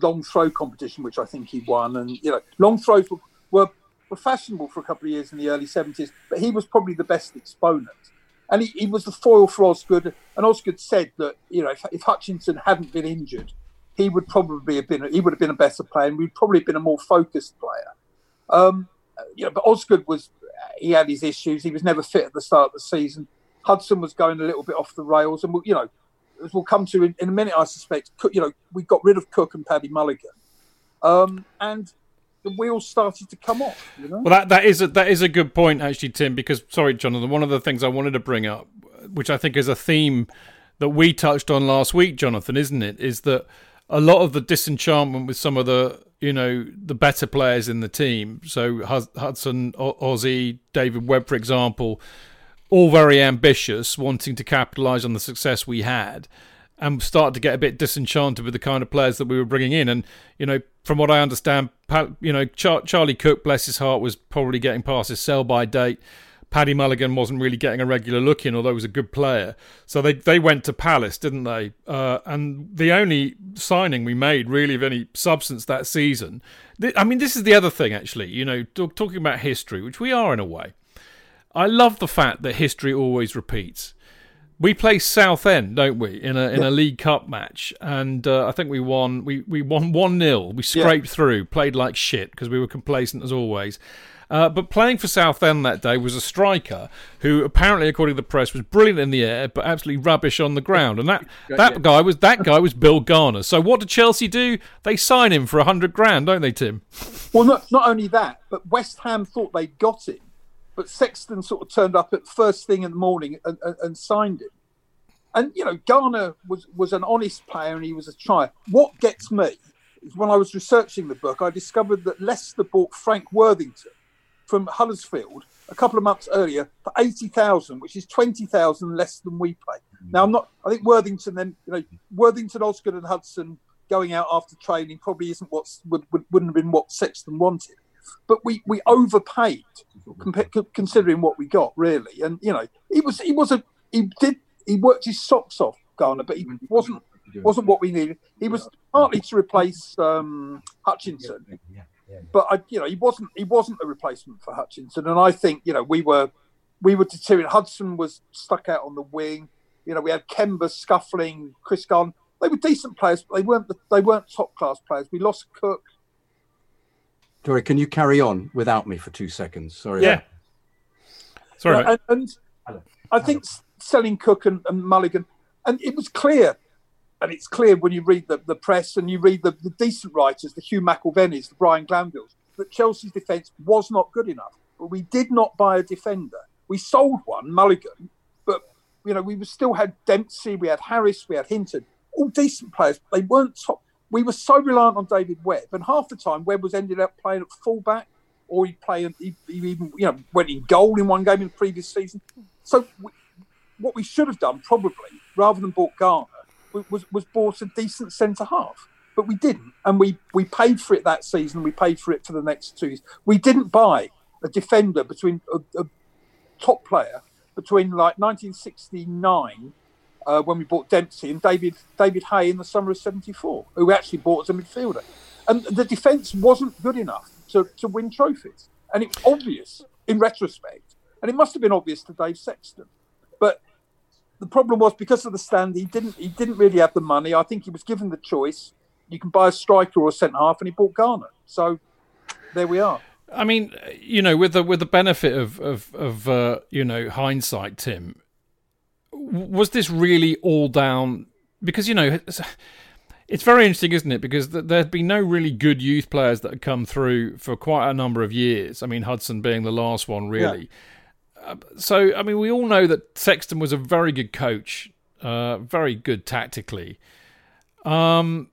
long throw competition, which I think he won. And, you know, long throws were, were, were fashionable for a couple of years in the early 70s, but he was probably the best exponent. And he, he was the foil for Osgood. And Osgood said that, you know, if, if Hutchinson hadn't been injured, he would probably have been he would have been a better player and we'd probably have been a more focused player. Um, you know, but Osgood was he had his issues. He was never fit at the start of the season. Hudson was going a little bit off the rails, and you know as we'll come to in, in a minute, I suspect, you know, we got rid of Cooke and Paddy Mulligan, um, and the wheels started to come off. You know? Well, that that is a, that is a good point, actually, Tim. Because sorry, Jonathan, one of the things I wanted to bring up, which I think is a theme that we touched on last week, Jonathan, isn't it? Is that a lot of the disenchantment with some of the you know the better players in the team. So Hudson, Ossie, David Webb, for example all very ambitious, wanting to capitalise on the success we had, and start to get a bit disenchanted with the kind of players that we were bringing in. And you know, from what I understand, you know, Char- Charlie Cooke, bless his heart, was probably getting past his sell-by date. Paddy Mulligan wasn't really getting a regular look in, although he was a good player. So they they went to Palace, didn't they? Uh, and the only signing we made, really, of any substance that season. I mean, this is the other thing, actually. You know, talking about history, which we are in a way. I love the fact that history always repeats. We play Southend, don't we, in a in yeah. a League Cup match, and uh, I think we won. We we won one 0 We scraped yeah. through, played like shit because we were complacent as always. Uh, but playing for Southend that day was a striker who, apparently, according to the press, was brilliant in the air but absolutely rubbish on the ground. And that, that guy was that guy was Bill Garner. So what did Chelsea do? They sign him for a hundred grand, don't they, Tim? Well, not not only that, but West Ham thought they got him but Sexton sort of turned up at first thing in the morning and, and, and signed him. And you know, Garner was was an honest player and he was a try. What gets me is when I was researching the book, I discovered that Leicester bought Frank Worthington from Huddersfield a couple of months earlier for eighty thousand, which is twenty thousand less than we pay. Mm. Now, I'm not. I think Worthington then, you know, Worthington, Osgood, and Hudson going out after training probably isn't what would, would, wouldn't have been what Sexton wanted but we we overpaid considering what we got really. And you know, he was he was a he did he worked his socks off Garner, but he wasn't wasn't what we needed. He was partly to replace um, Hutchinson, but I, you know, he wasn't he wasn't a replacement for Hutchinson, and I think you know we were we were deteriorating. Hudson was stuck out on the wing. You know, we had Kember scuffling, Chris Gunn. They were decent players, but they weren't they weren't top class players. We lost Cooke. Jory, can you carry on without me for two seconds? Sorry. Yeah. Sorry, and, and I think selling Cooke and, and Mulligan, and it was clear, and it's clear when you read the, the press and you read the, the decent writers, the Hugh McIlvanneys, the Brian Glanvilles, that Chelsea's defence was not good enough. But we did not buy a defender. We sold one, Mulligan, but you know we still had Dempsey, we had Harris, we had Hinton, all decent players. But they weren't top. We were so reliant on David Webb, and half the time Webb was ended up playing at fullback, or he played. He, he even you know went in goal in one game in the previous season. So we, what we should have done probably, rather than bought Garner, was, was, was bought a decent centre half. But we didn't, and we, we paid for it that season. We paid for it for the next two years. We didn't buy a defender between a, a top player between like 1969 uh, when we bought Dempsey and David David Hay in the summer of '74, who we actually bought as a midfielder. And the defence wasn't good enough to, to win trophies, and it was obvious in retrospect, and it must have been obvious to Dave Sexton. But the problem was because of the stand, he didn't he didn't really have the money. I think he was given the choice: you can buy a striker or a centre half, and he bought Garner. So there we are. I mean, you know, with the with the benefit of of, of uh, you know hindsight, Tim, was this really all down? Because you know, it's, very interesting, isn't it? Because th- there'd been no really good youth players that had come through for quite a number of years. I mean, Hudson being the last one, really. Uh, so, I mean, we all know that Sexton was a very good coach, uh, very good tactically. Um,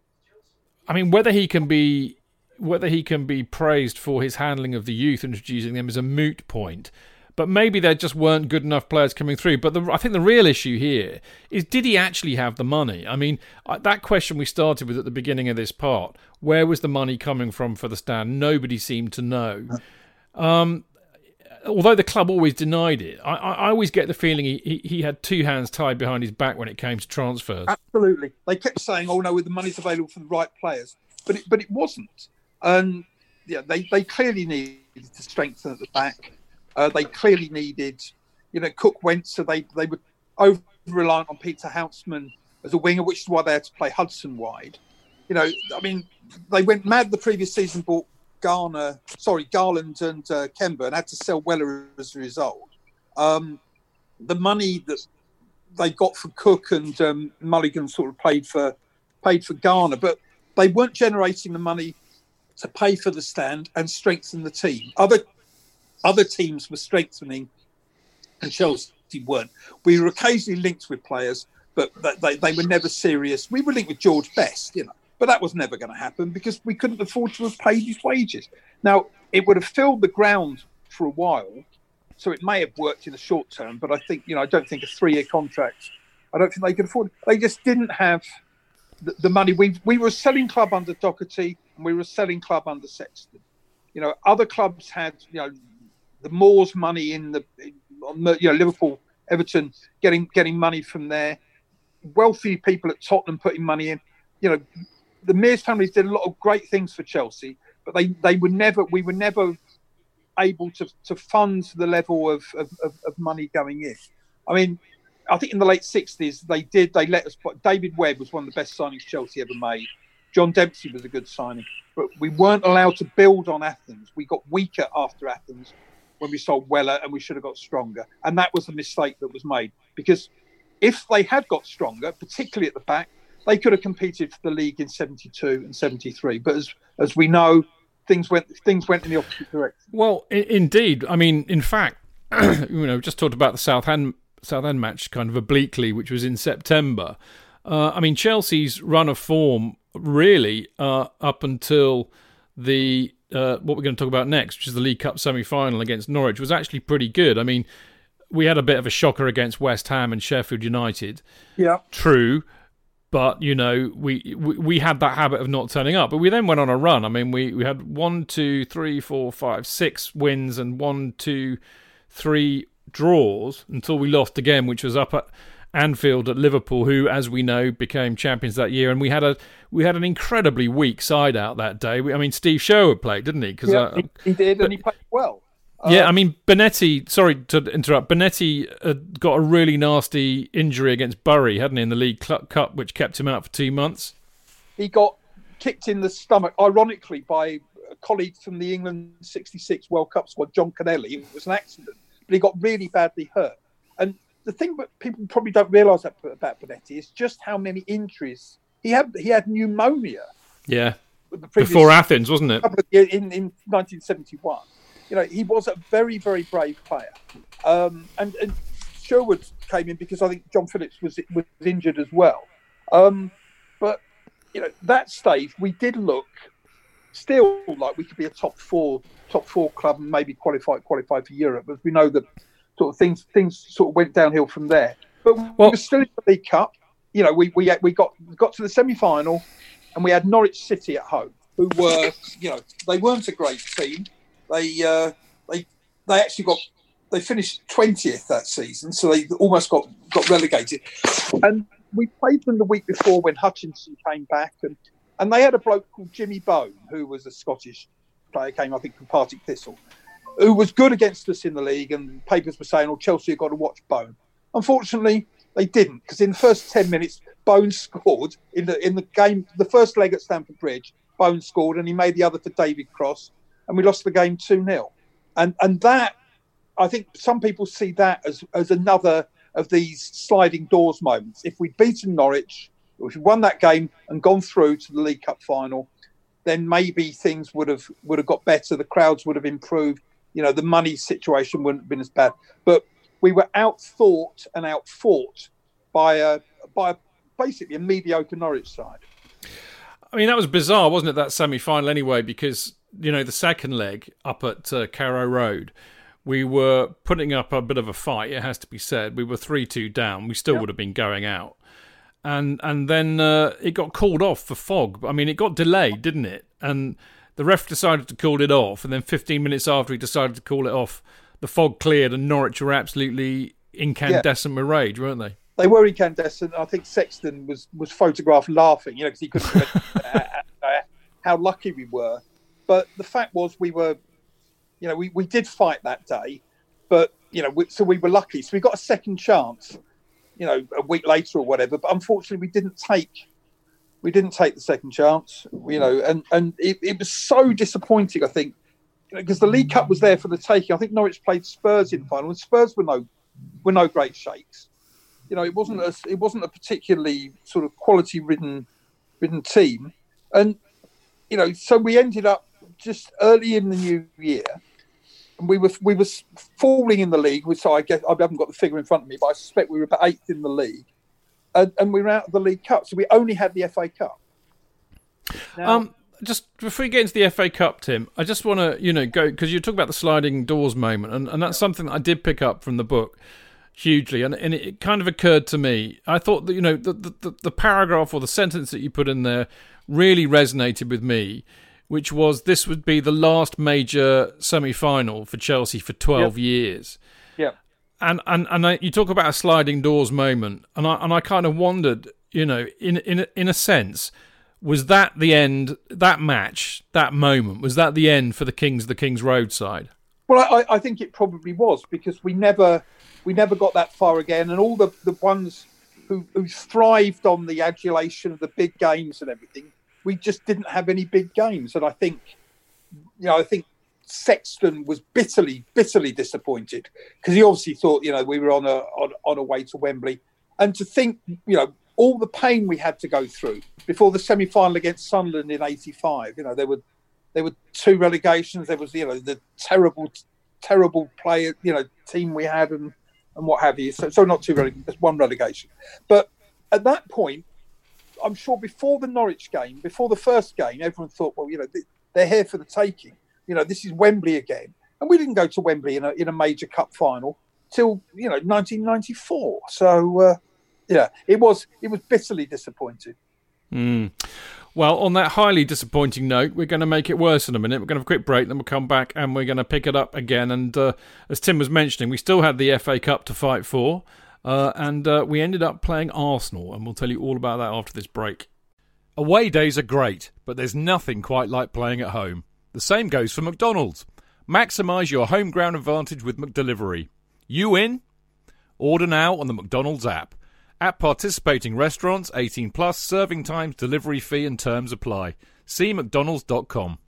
I mean, whether he can be whether he can be praised for his handling of the youth, introducing them, is a moot point. But maybe there just weren't good enough players coming through. But the, I think the real issue here is did he actually have the money? I mean, that question we started with at the beginning of this part where was the money coming from for the stand? Nobody seemed to know. Um, although the club always denied it, I, I, I always get the feeling he, he, he had two hands tied behind his back when it came to transfers. Absolutely. They kept saying, "Oh no, the money's available for the right players," but it, but it wasn't. And yeah, they, they clearly needed to strengthen at the back. Uh, they clearly needed, you know, Cooke went, so they they were over reliant on Peter Houseman as a winger, which is why they had to play Hudson wide. You know, I mean, they went mad the previous season, bought Garner, sorry, Garland and uh, Kember, and had to sell Weller as a result. Um, the money that they got for Cooke and um, Mulligan sort of paid for paid for Garner, but they weren't generating the money to pay for the stand and strengthen the team. Other other teams were strengthening, and Chelsea weren't. We were occasionally linked with players, but they, they were never serious. We were linked with George Best, you know, but that was never going to happen because we couldn't afford to have paid his wages. Now it would have filled the ground for a while, so it may have worked in the short term. But I think you know I don't think a three-year contract. I don't think they could afford. It. They just didn't have the, the money. We we were selling club under Docherty, and we were selling club under Sexton. You know, other clubs had you know the Moores money in the you know Liverpool, Everton getting getting money from there. Wealthy people at Tottenham putting money in. You know, the Mears families did a lot of great things for Chelsea, but they they were never we were never able to to fund the level of of, of, of money going in. I mean, I think in the late sixties they did. They let us. David Webb was one of the best signings Chelsea ever made. John Dempsey was a good signing, but we weren't allowed to build on Athens. We got weaker after Athens when we sold Weller, and we should have got stronger. And that was the mistake that was made because if they had got stronger, particularly at the back, they could have competed for the league in '72 and '73. But as as we know, things went things went in the opposite direction. Well, I- indeed. I mean, in fact, you know, just talked about the Southend Southend match kind of obliquely, which was in September. Uh, I mean, Chelsea's run of form really uh, up until the uh, what we're going to talk about next, which is the League Cup semi-final against Norwich, was actually pretty good. I mean, we had a bit of a shocker against West Ham and Sheffield United. Yeah, True, but you know we, we we had that habit of not turning up. But we then went on a run. I mean, we we had one, two, three, four, five, six wins and one, two, three draws until we lost again, which was up at Anfield at Liverpool, who, as we know, became champions that year. And we had a we had an incredibly weak side out that day. We, I mean, Steve Sherwood played, didn't he? Because Yeah, uh, he, he did, and he played well. yeah, I mean, Bonetti. Sorry to interrupt. Bonetti uh, got a really nasty injury against Bury, hadn't he, in the League Cup, which kept him out for two months. he got kicked in the stomach, ironically, by a colleague from the England 66 World Cup squad, John Connelly. It was an accident, but he got really badly hurt. And the thing that people probably don't realise about Bonetti is just how many injuries he had. He had pneumonia Yeah, previous before Athens, wasn't it? couple of years in, in 1971. You know, he was a very, very brave player. Um, and, and Sherwood came in because I think John Phillips was was injured as well. Um, but you know, that stage we did look still like we could be a top four top four club and maybe qualify qualify for Europe. But we know that sort of things things sort of went downhill from there. But we were still in the League Cup. You know, we we we got got to the semi final, and we had Norwich City at home, who were you know they weren't a great team. They uh, they they actually got they finished twentieth that season, so they almost got got relegated. And we played them the week before when Hutchinson came back, and and they had a bloke called Jimmy Bone, who was a Scottish player, came I think from Partick Thistle, who was good against us in the league, and papers were saying, "Oh, Chelsea have got to watch Bone." Unfortunately, they didn't because in the first ten minutes, Bone scored in the in the game, the first leg at Stamford Bridge. Bone scored, and he made the other for David Cross, and we lost the game two 0 And and that, I think some people see that as as another of these sliding doors moments. If we'd beaten Norwich, if we'd won that game and gone through to the League Cup final, then maybe things would have would have got better. The crowds would have improved. You know, the money situation wouldn't have been as bad. But we were outthought and outfought by a by a, basically a mediocre Norwich side. I mean, that was bizarre, wasn't it? That semi-final anyway, because you know the second leg up at uh, Carrow Road, we were putting up a bit of a fight. It has to be said. We were three-two down. We still would have been going out, and and then uh, it got called off for fog. I mean, it got delayed, didn't it? And the ref decided to call it off, and then 15 minutes after he decided to call it off, the fog cleared, and Norwich were absolutely incandescent with rage, weren't they? They were incandescent. I think Sexton was was photographed laughing, you know, because he couldn't uh, how lucky we were. But the fact was, we were, you know, we, we did fight that day, but you know, we, so we were lucky. So we got a second chance, you know, a week later or whatever. But unfortunately, we didn't take we didn't take the second chance, you know, and and it, it was so disappointing. I think because the League Cup was there for the taking. I think Norwich played Spurs in the final, and Spurs were no were no great shakes. You know, it wasn't a it wasn't a particularly sort of quality ridden ridden team, and you know, so we ended up just early in the new year, and we were we were falling in the league. So I guess I haven't got the figure in front of me, but I suspect we were about eighth in the league, and, and we were out of the League Cup. So we only had the FA Cup. Now, Um, just before we get into the FA Cup, Tim, I just want to, you know, go because you talk about the sliding doors moment, and, and that's something that I did pick up from the book hugely, and, and it kind of occurred to me. I thought that you know the, the the paragraph or the sentence that you put in there really resonated with me, which was this would be the last major semi-final for Chelsea for twelve years yeah. And and and I, you talk about a sliding doors moment, and I and I kind of wondered, you know, in in in a sense, was that the end? That match, that moment, was that the end for the Kings, the Kings roadside. Well, I, I think it probably was because we never we never got that far again, and all the, the ones who, who thrived on the adulation of the big games and everything, we just didn't have any big games, and I think, you know, I think Sexton was bitterly bitterly disappointed because he obviously thought you know we were on a on, on a way to Wembley, and to think you know all the pain we had to go through before the semi final against Sunderland in '85. You know there were there were two relegations. There was you know the terrible, terrible player you know team we had and and what have you. So, so not two relegations, just one relegation. But at that point, I'm sure before the Norwich game, before the first game, everyone thought, well, you know, they're here for the taking. You know, this is Wembley again, and we didn't go to Wembley in a in a major cup final till you know 1994. So uh, yeah, it was it was bitterly disappointing. Well, on that highly disappointing note, we're going to make it worse in a minute. We're going to have a quick break, then we'll come back and we're going to pick it up again. And uh, as Tim was mentioning, we still had the FA Cup to fight for. Uh, and uh, we ended up playing Arsenal, and we'll tell you all about that after this break. Away days are great, but there's nothing quite like playing at home. The same goes for McDonald's. Maximise your home ground advantage with McDelivery. You in? Order now on the McDonald's app. At participating restaurants, 18 plus, serving times, delivery fee, and terms apply. See McDonald's.com.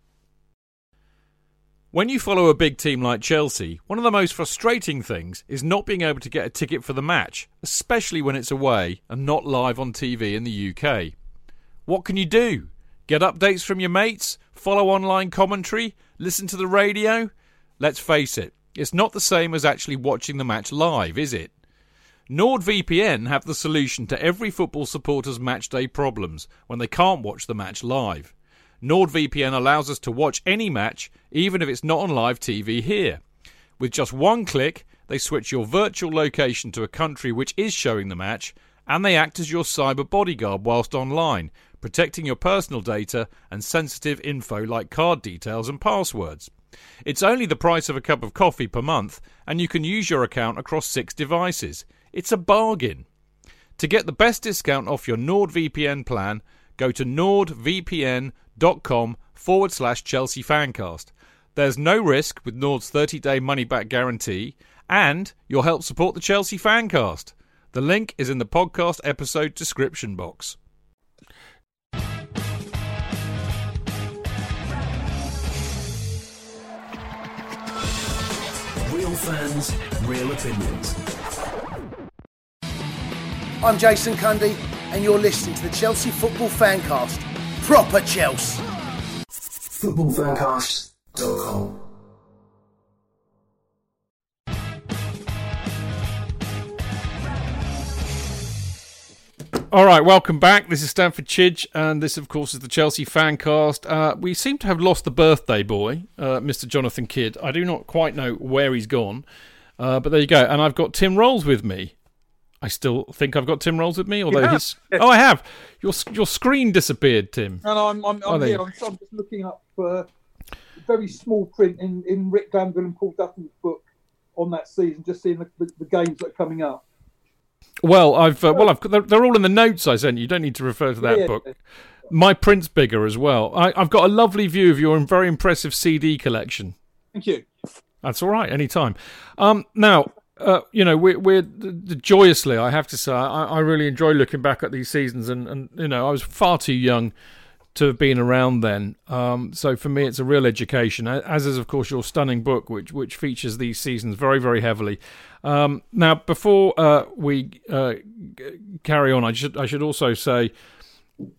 When you follow a big team like Chelsea, one of the most frustrating things is not being able to get a ticket for the match, especially when it's away and not live on TV in the UK. What can you do? Get updates from your mates? Follow online commentary? Listen to the radio? Let's face it, it's not the same as actually watching the match live, is it? NordVPN have the solution to every football supporter's matchday problems when they can't watch the match live. NordVPN allows us to watch any match, even if it's not on live TV here. With just one click, they switch your virtual location to a country which is showing the match, and they act as your cyber bodyguard whilst online, protecting your personal data and sensitive info like card details and passwords. It's only the price of a cup of coffee per month, and you can use your account across six devices. It's a bargain. To get the best discount off your NordVPN plan, go to nordvpn.com forward slash Chelsea Fancast. There's no risk with Nord's 30 day money back guarantee, and you'll help support the Chelsea Fancast. The link is in the podcast episode description box. Real fans, real opinions. I'm Jason Cundy, and you're listening to the Chelsea Football Fancast. Proper Chelsea. Footballfancast.com. All right, welcome back. This is Stanford Chidge, and this, of course, is the Chelsea Fancast. Uh, we seem to have lost the birthday boy, uh, Mr. Jonathan Kidd. I do not quite know where he's gone, uh, but there you go. And I've got Tim Rolls with me. I still think I've got Tim Rolls with me, although his oh, I have. Your your screen disappeared, Tim. And I'm, I'm, Oh, I'm there here. I'm, I'm just looking up uh, very small print in, in Rick Glanvill and Paul Dutton's book on that season, just seeing the, the, the games that are coming up. Well, I've uh, well, I've they're, they're all in the notes I sent you. You don't need to refer to that Yeah, book. My print's bigger as well. I, I've got a lovely view of your very impressive CD collection. Thank you. That's all right, anytime. Um, now, uh, you know, we're, we're joyously, I have to say, I, I really enjoy looking back at these seasons, and, and you know, I was far too young to have been around then. Um, so for me, it's a real education, as is, of course, your stunning book, which which features these seasons very, very heavily. Um, now, before uh, we uh, carry on, I should I should also say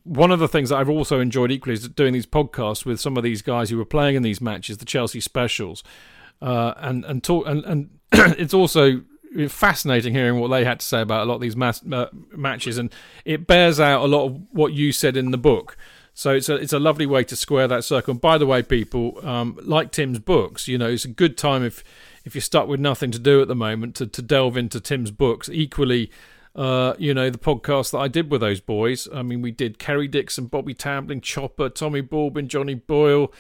one of the things that I've also enjoyed equally is doing these podcasts with some of these guys who were playing in these matches, the Chelsea specials, uh, and and talk and, and it's also fascinating hearing what they had to say about a lot of these mass, uh, matches, and it bears out a lot of what you said in the book. So it's a it's a lovely way to square that circle. And by the way, people um, like Tim's books, you know, it's a good time if if you're stuck with nothing to do at the moment to, to delve into Tim's books. Equally, uh, you know, the podcast that I did with those boys. I mean, we did Kerry Dixon, Bobby Tambling, Chopper, Tommy Baldwin, Johnny Boyle,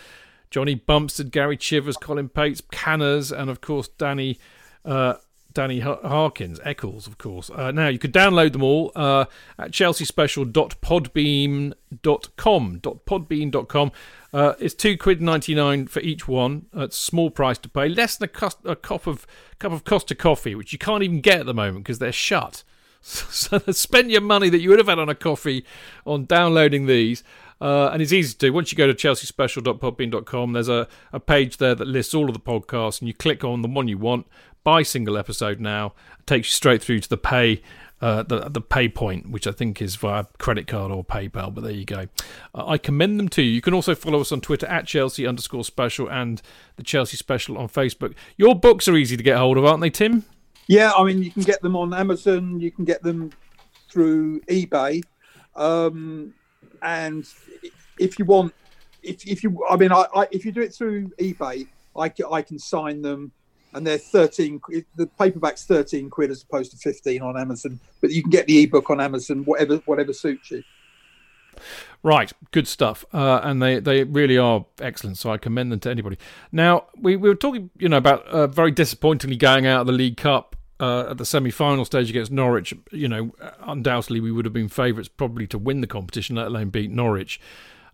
Johnny Bumstead, Gary Chivers, Colin Pates, Canners, and of course Danny. Uh, Danny Harkins, Eccles, of course. Uh, now, you could download them all uh, at chelseaspecial.podbean.com. .podbean.com. Uh, it's two quid ninety nine for each one. It's a small price to pay, less than a, cost, a cup of cup of Costa coffee, which you can't even get at the moment because they're shut. So spend your money that you would have had on a coffee on downloading these. Uh, and it's easy to do. Once you go to chelseaspecial.podbean.com, there's a, a page there that lists all of the podcasts, and you click on the one you want, buy single episode now. Takes you straight through to the pay, uh, the the pay point, which I think is via credit card or PayPal. But there you go. Uh, I commend them to you. You can also follow us on Twitter at Chelsea underscore special and the Chelsea special on Facebook. Your books are easy to get hold of, aren't they, Tim? Yeah, I mean, you can get them on Amazon. You can get them through eBay, um, and if you want, if, if you, I mean, I, I, if you do it through eBay, I, I can sign them, and they're thirteen. qu- The paperback's thirteen quid as opposed to fifteen on Amazon. But you can get the ebook on Amazon, whatever whatever suits you. Right, good stuff, uh, and they, they really are excellent. So I commend them to anybody. Now we, we were talking, you know, about uh, very disappointingly going out of the League Cup uh, at the semi-final stage against Norwich, you know, undoubtedly we would have been favourites probably to win the competition, let alone beat Norwich.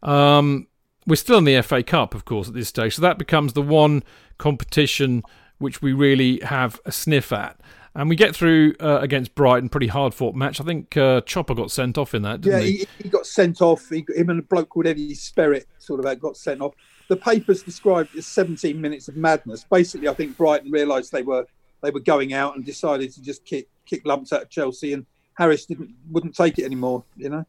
Um, we're still in the FA Cup, of course, at this stage, so that becomes the one competition which we really have a sniff at. And we get through uh, against Brighton, pretty hard fought match. I think uh, Chopper got sent off in that, didn't yeah, he? he, he got sent off. He, him and a bloke called Eddie Spearritt sort of got sent off. The papers described as 17 minutes of madness. Basically, I think Brighton realised they were they were going out and decided to just kick kick lumps out of Chelsea, and Harris didn't wouldn't take it anymore. You know.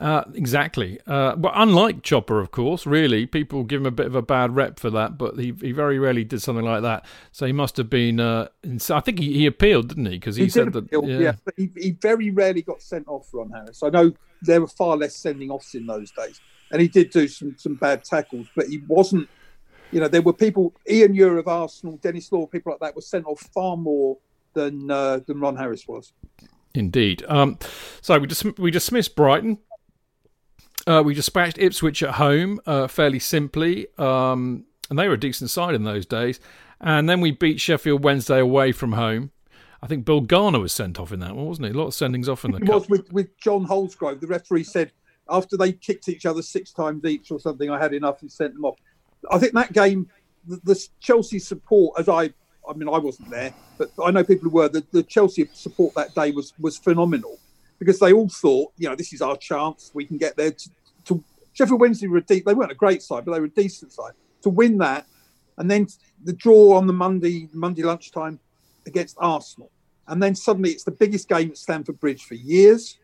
Uh, exactly. Uh, but unlike Chopper, of course, really, people give him a bit of a bad rep for that, but he, he very rarely did something like that. So he must have been. Uh, ins- I think he, he appealed, didn't he? Because he, He said that. appeal, yeah. yeah, he, he very rarely got sent off, Ron Harris. I know there were far less sending offs in those days, and he did do some some bad tackles, but he wasn't. You know, there were people, Ian Ure of Arsenal, Denis Law, people like that were sent off far more than uh, than Ron Harris was. Indeed. Um, so we dis- we dismissed Brighton. Uh, we dispatched Ipswich at home uh, fairly simply, um, and they were a decent side in those days. And then we beat Sheffield Wednesday away from home. I think Bill Garner was sent off in that one, wasn't he? A lot of sendings off in the It was with, with John Holsgrove. The referee said after they kicked each other six times each or something, I had enough and sent them off. I think that game, the, the Chelsea support, as I, I mean, I wasn't there, but I know people who were. The, the Chelsea support that day was was phenomenal because they all thought, you know, this is our chance. We can get there. Sheffield Wednesday were a deep. They weren't a great side, but they were a decent side. To win that, and then the draw on the Monday Monday lunchtime against Arsenal, and then suddenly it's the biggest game at Stamford Bridge for years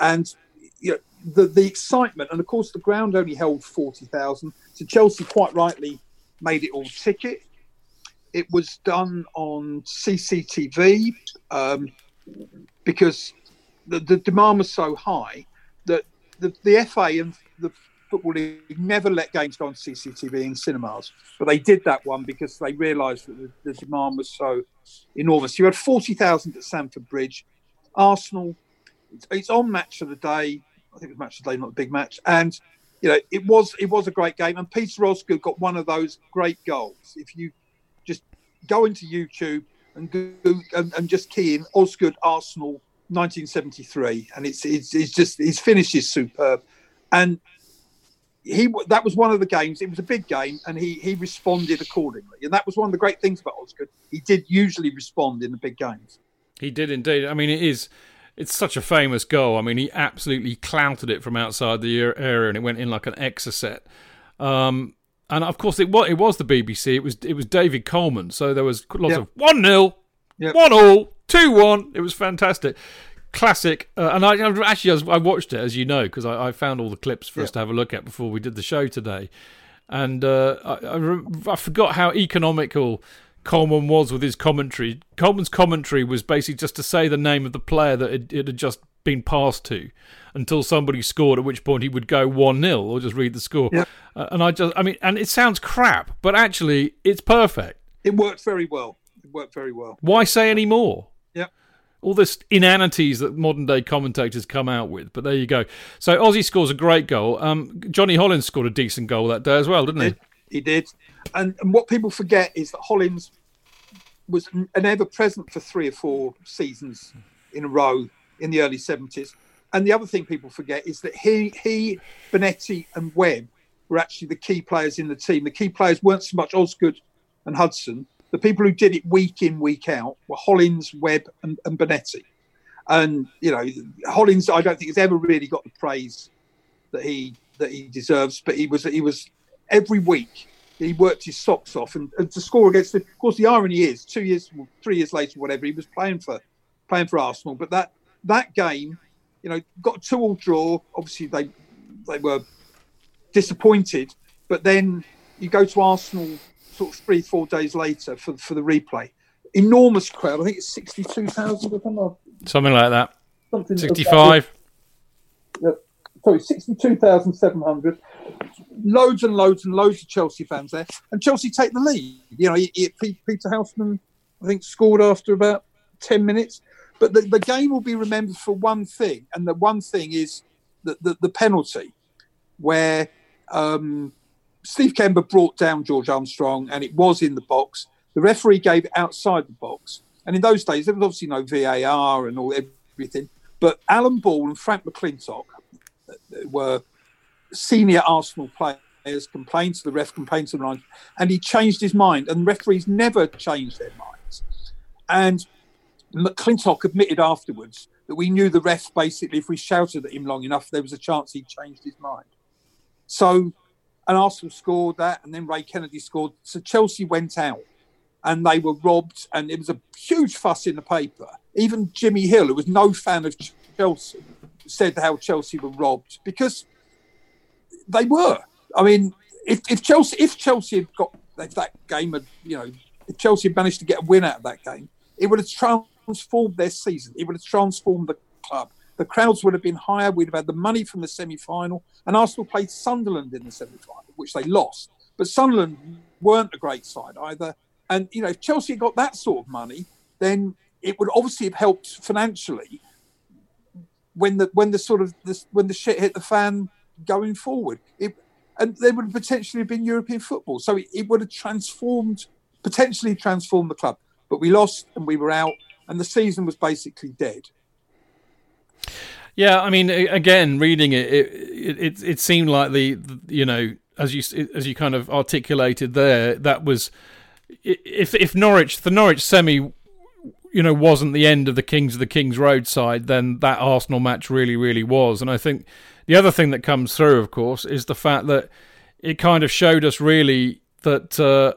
and you know, the the excitement, and of course the ground only held forty thousand. So Chelsea quite rightly made it all ticket. It was done on CCTV um, because the, the demand was so high the, the FA and the Football League never let games go on CCTV in cinemas, but they did that one because they realised that the, the demand was so enormous. You had forty thousand at Stamford Bridge. Arsenal it's, it's on match of the day. I think it was match of the day, not a big match. And you know, it was it was a great game. And Peter Osgood got one of those great goals. If you just go into YouTube and go and, and just key in Osgood Arsenal 1973, and it's it's, it's just his finish is superb. And he that was one of the games. It was a big game, and he he responded accordingly. And that was one of the great things about Osgood. He did usually respond in the big games. He did indeed. I mean, it is. It's such a famous goal. I mean, he absolutely clouted it from outside the area, and it went in like an exocet. Um, and of course, it was it was the BBC. It was it was David Coleman. So there was lots Yep. of one 0 Yep. one all, two one. It was fantastic, classic. Uh, and I I- actually I, was, I watched it as you know because I, I found all the clips for us to have a look at before we did the show today. And uh, I, I forgot how economical Coleman was with his commentary. Coleman's commentary was basically just to say the name of the player that it, it had just been passed to until somebody scored, at which point he would go 1 0 or just read the score. Yep. Uh, and I just, I mean, and it sounds crap, but actually it's perfect. It worked very well. It worked very well. Why say any more? Yep. All this inanities that modern day commentators come out with, but there you go. So Ossie scores a great goal. Um, Johnny Hollins scored a decent goal that day as well, didn't he? He did. And, and what people forget is that Hollins was an ever present for three or four seasons in a row in the early 70s. And the other thing people forget is that he, he, Bonetti, and Webb were actually the key players in the team. The key players weren't so much Osgood and Hudson. The people who did it week in, week out were Hollins, Webb, and, and Bonetti. And you know, Hollins, I don't think has ever really got the praise that he that he deserves. But he was he was every week he worked his socks off, and, and to score against. The, of course, the irony is, two years, three years later, whatever, he was playing for playing for Arsenal. But that that game, you know, got a two all draw. Obviously, they they were disappointed, but then you go to Arsenal sort of three four days later for for the replay. Enormous crowd. I think it's sixty two thousand or something. Something like that. something 65. sorry, 62,700. Loads and loads and loads of Chelsea fans there. And Chelsea take the lead. You know, Peter Houseman, I think, scored after about 10 minutes. But the, the game will be remembered for one thing. And the one thing is the, the, the penalty where um, Steve Kember brought down George Armstrong and it was in the box. The referee gave it outside the box. And in those days, there was obviously no VAR and all everything. But Alan Ball and Frank McLintock uh, were senior Arsenal players, complained to the ref, complained to the line, and he changed his mind. And referees never changed their minds. And McLintock admitted afterwards that we knew the ref basically, if we shouted at him long enough, there was a chance he changed his mind. So, and Arsenal scored that, and then Ray Kennedy scored. So Chelsea went out and they were robbed, and it was a huge fuss in the paper. Even Jimmy Hill, who was no fan of Chelsea, said how Chelsea were robbed because they were. I mean, if, if Chelsea if Chelsea had got if that game had you know if Chelsea had managed to get a win out of that game, it would have transformed their season. It would have transformed the club. The crowds would have been higher. We'd have had the money from the semi final. And Arsenal played Sunderland in the semi final, which they lost. But Sunderland weren't a great side either. And, you know, if Chelsea got that sort of money, then it would obviously have helped financially when the when the sort of the, when the shit hit the fan going forward. It, and they would have potentially been European football. So it, it would have transformed, potentially transformed the club. But we lost and we were out, and the season was basically dead. Yeah, I mean, again, reading it, it it, it seemed like the, you know, as you as you kind of articulated there, that was if if Norwich the Norwich semi, you know, wasn't the end of the Kings of the Kings Road side, then that Arsenal match really, really was. And I think the other thing that comes through, of course, is the fact that it kind of showed us really that uh,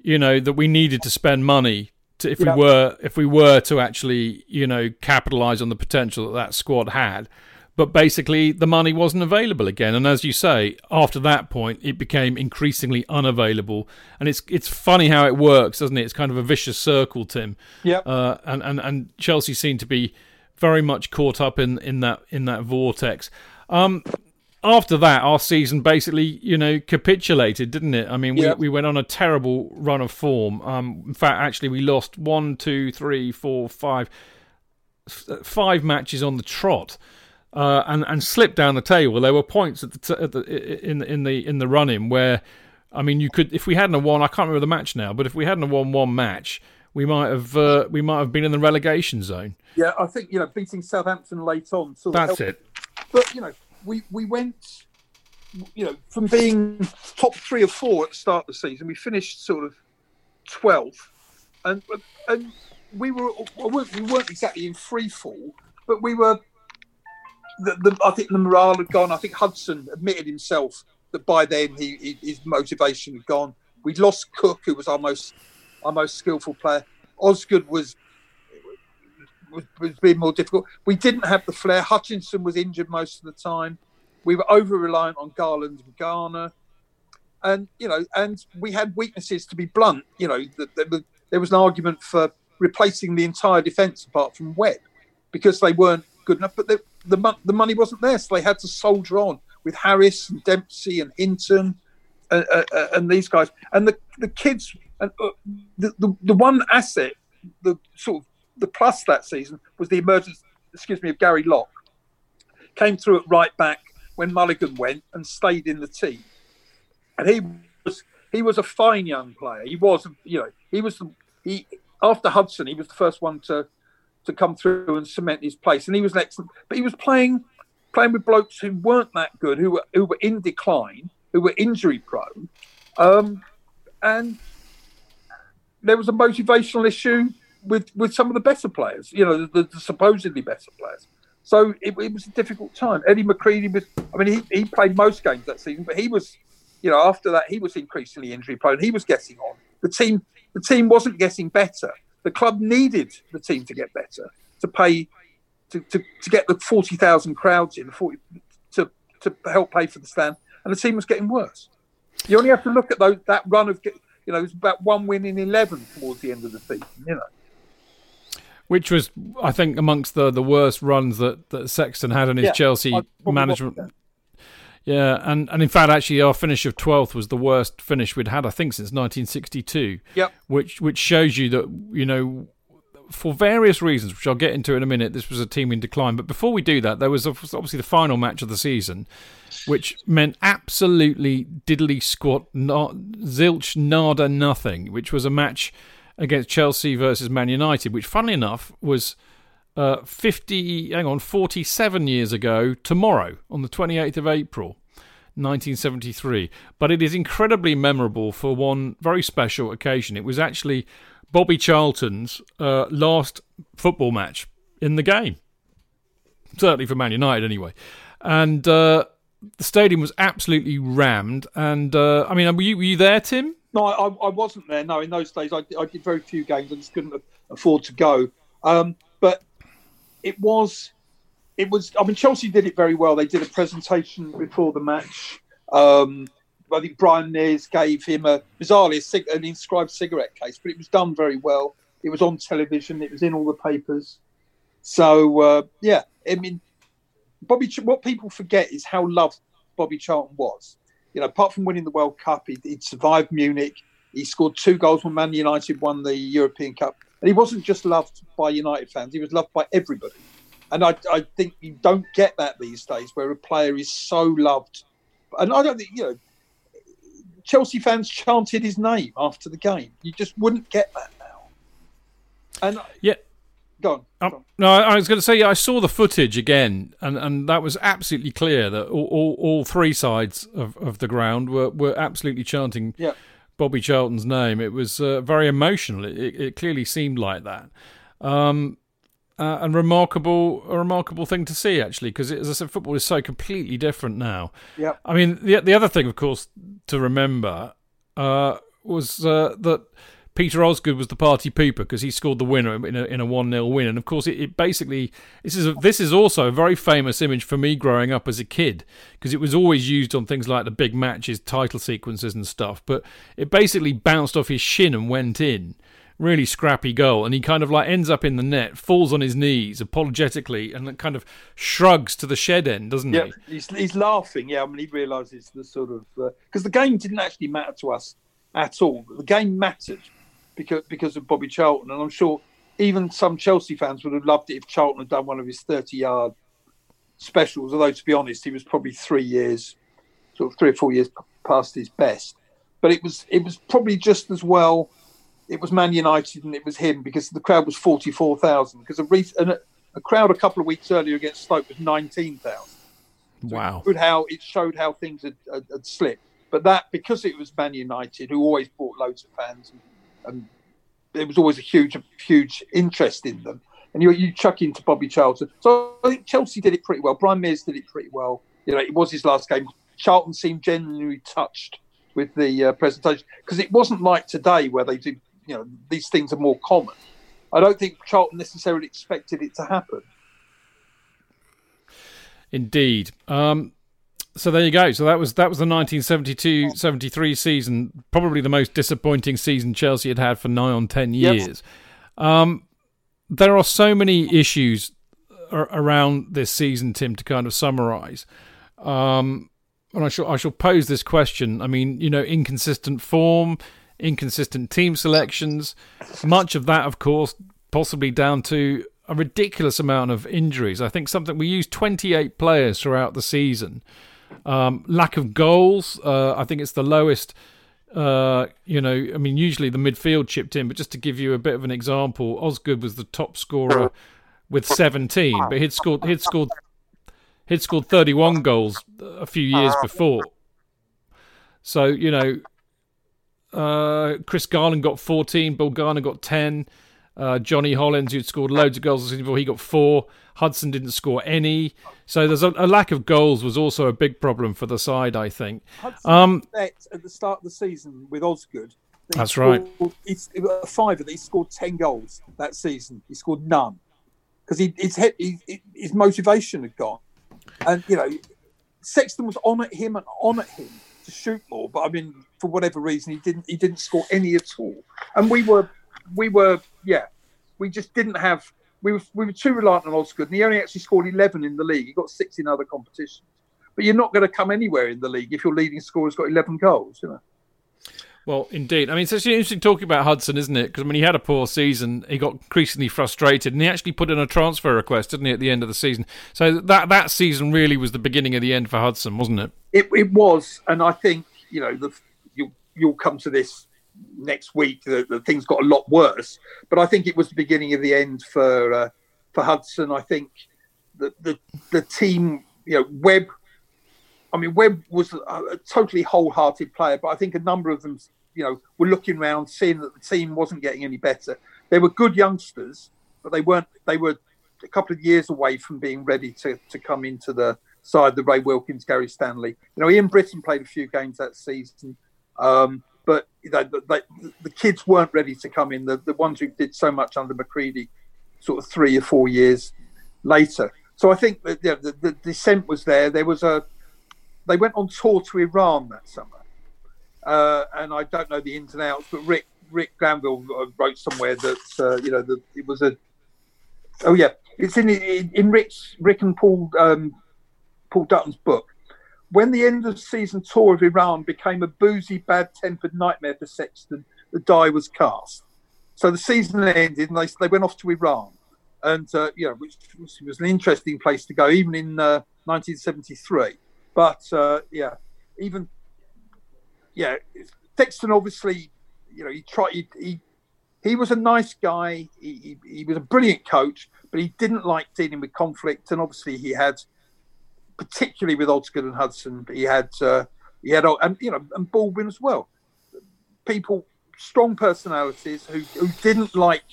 you know that we needed to spend money to, if we were if we were to actually you know capitalize on the potential that that squad had. But basically the money wasn't available again. And as you say after that point it became increasingly unavailable. And it's it's funny how it works doesn't it? It's kind of a vicious circle tim. Yeah uh, and, and and chelsea seem to be very much caught up in in that in that vortex. Um after that, our season basically, you know, capitulated, didn't it? I mean, we, yep. we went on a terrible run of form. Um, in fact, actually, we lost one, two, three, four, five, five matches on the trot, uh, and and slipped down the table. There were points at the, t- at the in in the in the run in where, I mean, you could if we hadn't won, I can't remember the match now, but if we hadn't won one match, we might have uh, we might have been in the relegation zone. Yeah, I think you know beating Southampton late on. That's it. But you know we we went, you know, from being top three or four at the start of the season, we finished sort of twelfth, and and we were we weren't exactly in free fall, but we were. The, the, I think the morale had gone. I think Hudson admitted himself that by then he, he, his motivation had gone. We'd lost Cooke, who was our most our most skillful player. Osgood was was, was being more difficult. We didn't have the flair. Hutchinson was injured most of the time. We were over reliant on Garland and Garner, and you know, and we had weaknesses. To be blunt, you know, the, there was an argument for replacing the entire defence apart from Webb because they weren't good enough. But the, the the money wasn't there, so they had to soldier on with Harris and Dempsey and Hinton uh, uh, uh, and these guys. And the the kids, and uh, the, the the one asset, the sort of the plus that season was the emergence, excuse me, of Gary Locke. Came through at right back when Mulligan went and stayed in the team. And he was he was a fine young player. He was, you know, he was he after Hudson, he was the first one to to come through and cement his place. And he was an excellent, but he was playing playing with blokes who weren't that good, who were who were in decline, who were injury prone, um, and there was a motivational issue with with some of the better players, you know, the, the supposedly better players. So it, it, was a difficult time. Eddie McCreadie was, I mean, he, he played most games that season, but he was, you know, after that, he was increasingly injury prone. He was getting on. The team, the team wasn't getting better. The club needed the team to get better, to pay, to, to, to get the 40,000 crowds in, 40, to, to help pay for the stand. And the team was getting worse. You only have to look at those, that run of, you know, it was about one win in 11 towards the end of the season, you know which was, I think, amongst the, the worst runs that, that Sexton had in his yeah, Chelsea management. Yeah, and, and in fact, actually, our finish of twelfth was the worst finish we'd had, I think, since 1962. Yep. Which which shows you that you know, for various reasons, which I'll get into in a minute, this was a team in decline. But before we do that, there was obviously the final match of the season, which meant absolutely diddly squat, not zilch, nada, nothing. Which was a match against Chelsea versus Man United, which, funnily enough, was uh, 50, hang on, 47 years ago tomorrow, on the 28th of April. 1973, but it is incredibly memorable for one very special occasion. It was actually Bobby Charlton's uh, last football match in the game, certainly for Man United anyway. And uh, the stadium was absolutely rammed. And uh, I mean, were you, were you there, Tim? No, I, I wasn't there. No, in those days, I, I did very few games. I just couldn't afford to go. Um, but it was, it was. I mean, Chelsea did it very well. They did a presentation before the match. Um, I think Brian Mears gave him a bizarrely a cig- an inscribed cigarette case, but it was done very well. It was on television. It was in all the papers. So uh, yeah, I mean, Bobby. What people forget is how loved Bobby Charlton was you know, apart from winning the World Cup, he, would survived Munich. He scored two goals when Man United won the European Cup. And he wasn't just loved by United fans, he was loved by everybody. And I, I think you don't get that these days where a player is so loved. And I don't think, you know, Chelsea fans chanted his name after the game. You just wouldn't get that now. And yeah, Go on. Um, go on. no, I was going to say I saw the footage again, and, and that was absolutely clear that all, all, all three sides of, of the ground were, were absolutely chanting yeah. Bobby Charlton's name. It was uh, very emotional. It, it, it, clearly seemed like that. Um, uh, and remarkable, a remarkable thing to see actually, because as I said, football is so completely different now. Yeah. I mean, the the other thing, of course, to remember uh, was uh, that Peter Osgood was the party pooper because he scored the winner in a, in a 1 0 win. And of course, it, it basically, this is, a, this is also a very famous image for me growing up as a kid because it was always used on things like the big matches, title sequences, and stuff. But it basically bounced off his shin and went in. Really scrappy goal. And he kind of like ends up in the net, falls on his knees apologetically, and kind of shrugs to the shed end, doesn't yeah, he? He's, he's laughing, yeah, I mean, he realises the sort of. Because uh, the game didn't actually matter to us at all. The game mattered because because of Bobby Charlton, and I'm sure even some Chelsea fans would have loved it if Charlton had done one of his 30 yard specials. Although to be honest, he was probably three years, sort of three or four years past his best. But it was it was probably just as well. It was Man United and it was him because the crowd was 44,000 because a, re- a, a crowd a couple of weeks earlier against Stoke was 19,000. wow! It how it showed how things had, had, had, slipped. But that because it was Man United who always brought loads of fans. And, and there was always a huge, huge interest in them. And you, you chuck into Bobby Charlton. So I think Chelsea did it pretty well. Brian Mears did it pretty well. You know, it was his last game. Charlton seemed genuinely touched with the uh, presentation because it wasn't like today where they do, you know, these things are more common. I don't think Charlton necessarily expected it to happen. Indeed. Um, so there you go. So that was that was the 1972-73 season, probably the most disappointing season Chelsea had had for nine on ten years. Yes. Um, there are so many issues around this season, Tim, to kind of summarise. Um, and I shall I shall pose this question. I mean, you know, inconsistent form, inconsistent team selections. Much of that, of course, possibly down to a ridiculous amount of injuries. I think something we used 28 players throughout the season. Um, lack of goals. Uh, I think it's the lowest. Uh, you know, I mean, usually the midfield chipped in, but just to give you a bit of an example, Osgood was the top scorer with 17, but he'd scored he'd scored he'd scored 31 goals a few years before. So you know, uh, Chris Garland got 14, Bill got 10. Uh, Johnny Hollins, who'd scored loads of goals before, he got four. Hudson didn't score any. So there's a, a, lack of goals was also a big problem for the side, I think. Hudson um, at the start of the season with Osgood. That's scored, right. He's a fiver that he scored ten goals that season. He scored none because he, his, he, his motivation had gone, and you know Sexton was on at him and on at him to shoot more, but I mean for whatever reason he didn't he didn't score any at all, and we were we were yeah we just didn't have we were, we were too reliant on Osgood, and he only actually scored 11 in the league. He got six in other competitions. But you're not going to come anywhere in the league if your leading scorer's got 11 goals, you know. Well, indeed. I mean, it's actually interesting talking about Hudson, isn't it? Because when he had a poor season, he got increasingly frustrated, and he actually put in a transfer request, didn't he, at the end of the season? So that that season really was the beginning of the end for Hudson, wasn't it? It, it was, and I think you know the, you'll you'll come to this next week the, the things got a lot worse. But I think it was the beginning of the end for uh, for Hudson. I think the, the the team, you know, Webb. I mean, Webb was a, a totally wholehearted player, but I think a number of them, you know, were looking around, seeing that the team wasn't getting any better. They were good youngsters, but they weren't. They were a couple of years away from being ready to to come into the side. The Ray Wilkins, Gary Stanley. You know, Ian Britton played a few games that season. Um, but you know, the, kids weren't ready to come in. The, the ones who did so much under McCreadie, sort of three or four years later. So I think that yeah, the, the descent was there. There was a, they went on tour to Iran that summer, uh, and I don't know the ins and outs, but Rick Rick Glanvill uh, wrote somewhere that uh, you know that it was a, oh yeah, it's in in, in Rick's Rick and Paul um, Paul Dutton's book when the end of season tour of Iran became a boozy, bad tempered nightmare for Sexton, the die was cast. So the season ended and they, they went off to Iran. And, uh, you know, which was, an interesting place to go, even in uh, 1973. But, uh, yeah, even, yeah, Sexton obviously, you know, he tried, he, he, he was a nice guy. He, he, he was a brilliant coach, but he didn't like dealing with conflict. And obviously he had particularly with Osgood and Hudson. He had uh, he had and you know and Baldwin as well. People strong personalities who, who didn't like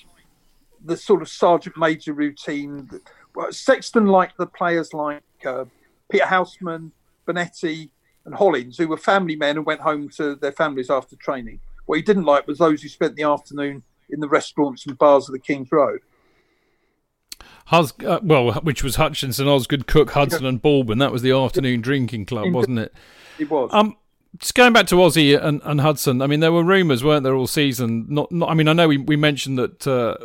the sort of sergeant major routine. Sexton liked the players like uh, Peter Houseman, Bonetti, and Hollins, who were family men and went home to their families after training. What he didn't like was those who spent the afternoon in the restaurants and bars of the King's Road. Hus- uh, well, which was Hutchinson, Osgood, Cooke, Hudson, and Baldwin. That was the afternoon drinking club, wasn't it? It was. Um, just going back to Ossie and, and Hudson, I mean, there were rumours, weren't there, all season? Not, not I mean, I know we, we mentioned that uh,